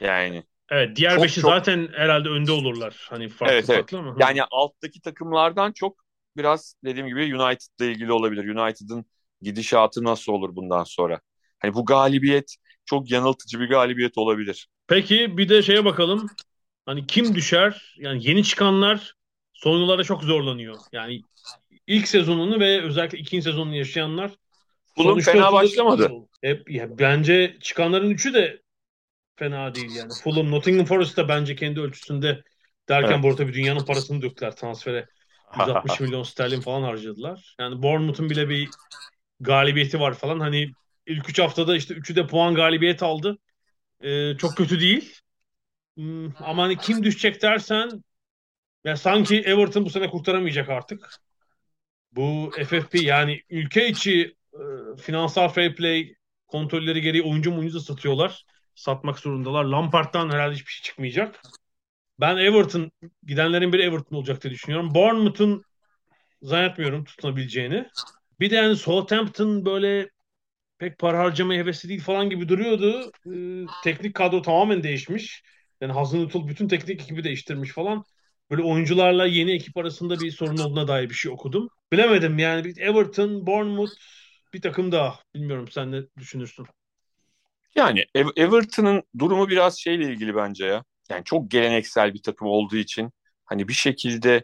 Yani Evet diğer Çok, beşi çok- zaten herhalde önde olurlar. Hani farklı Evet, evet. farklı ama. Yani alttaki takımlardan çok biraz dediğim gibi United'la ilgili olabilir. United'ın gidişatı nasıl olur bundan sonra? Hani bu galibiyet çok yanıltıcı bir galibiyet olabilir. Peki bir de şeye bakalım. Hani kim düşer? Yani yeni çıkanlar son yıllarda çok zorlanıyor. Yani ilk sezonunu ve özellikle ikinci sezonunu yaşayanlar sonuçta fena başlamadı. Hep ya bence çıkanların üçü de fena değil yani. Fulham, Nottingham Forest da bence kendi ölçüsünde derken Evet. bu arada bir dünyanın parasını döktüler transfere. 160 milyon sterlin falan harcadılar. Yani Bournemouth'un bile bir galibiyeti var falan. Hani ilk 3 haftada işte 3'ü de puan galibiyet aldı. Ee, çok kötü değil. Hmm, ama kim düşecek dersen ya sanki Everton bu sene kurtaramayacak artık. Bu FFP yani ülke içi e, finansal fair play kontrolleri gereği oyuncu oyuncu satıyorlar. Satmak zorundalar. Lampard'dan herhalde hiçbir şey çıkmayacak. Ben Everton, gidenlerin biri Everton olacak diye düşünüyorum. Bournemouth'un zannetmiyorum tutunabileceğini. Bir de yani Southampton böyle pek para harcamaya hevesli değil falan gibi duruyordu. Ee, teknik kadro tamamen değişmiş. Yani Hazenhuttl bütün teknik ekibi değiştirmiş falan. Böyle oyuncularla yeni ekip arasında bir sorun olduğuna dair bir şey okudum. Bilemedim yani bir Everton, Bournemouth bir takım daha. Bilmiyorum sen ne düşünürsün? Yani Everton'ın durumu biraz şeyle ilgili bence ya. Yani çok geleneksel bir takım olduğu için hani bir şekilde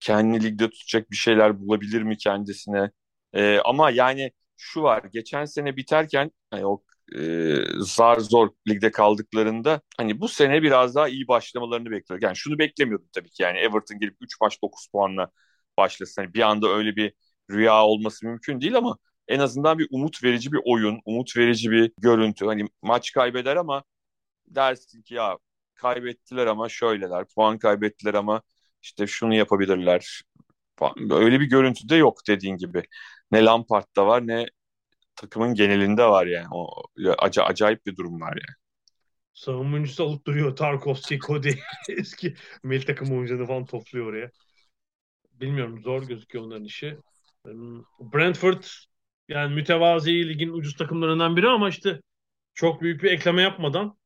kendi ligde tutacak bir şeyler bulabilir mi kendisine? Ee, ama yani şu var. Geçen sene biterken hani o e, zar zor ligde kaldıklarında hani bu sene biraz daha iyi başlamalarını bekliyor. Yani şunu beklemiyordum tabii ki. Yani Everton gelip 3 maç 9 puanla başlasın. Hani bir anda öyle bir rüya olması mümkün değil ama en azından bir umut verici bir oyun, umut verici bir görüntü. Hani maç kaybeder ama dersin ki ya kaybettiler ama şöyleler, puan kaybettiler ama işte şunu yapabilirler. Öyle bir görüntü de yok dediğin gibi. Ne Lampard'da var ne takımın genelinde var yani. O ac acayip bir durum var yani. Savunma alıp duruyor. Tarkovski, Cody eski milli takım oyuncuları falan topluyor oraya. Bilmiyorum zor gözüküyor onların işi. Brentford yani mütevazi ligin ucuz takımlarından biri ama işte çok büyük bir ekleme yapmadan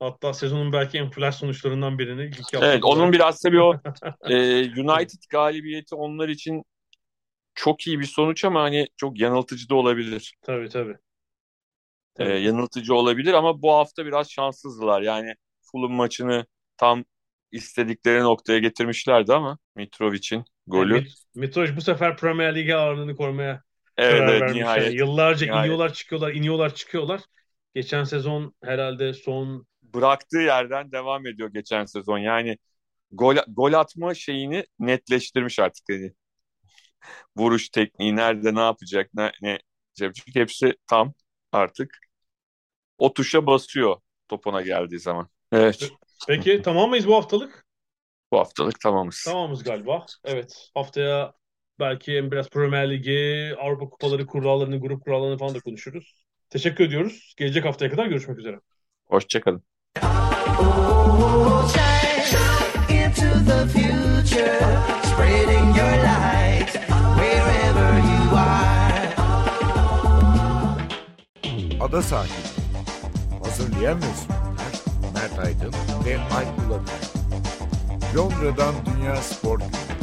hatta sezonun belki en flash sonuçlarından birini ilk Evet onun biraz tabii o e, United galibiyeti onlar için çok iyi bir sonuç ama hani çok yanıltıcı da olabilir. Tabii tabii. Ee, yanıltıcı olabilir ama bu hafta biraz şanssızdılar. Yani Fulham maçını tam istedikleri noktaya getirmişlerdi ama Mitrovic'in golü. Evet, Mitrovic bu sefer Premier Lig'e ağırlığını korumaya evet, karar evet, vermiş. Nihayet, yani yıllarca nihayet. iniyorlar çıkıyorlar, iniyorlar çıkıyorlar. Geçen sezon herhalde son bıraktığı yerden devam ediyor geçen sezon. Yani gol gol atma şeyini netleştirmiş artık dedi vuruş tekniği nerede ne yapacak ne, ne yapacak hepsi tam artık o tuşa basıyor topuna geldiği zaman. Evet. Peki tamam mıyız bu haftalık? Bu haftalık tamamız. Tamamız galiba. Evet. Haftaya belki biraz Premier Ligi, Avrupa Kupaları kurallarını, grup kurallarını falan da konuşuruz. Teşekkür ediyoruz. Gelecek haftaya kadar görüşmek üzere. Hoşçakalın. Ada Sahili Hazırlayan ve sunanlar Mert Aydın ve Alp Londra'dan Dünya Spor Günü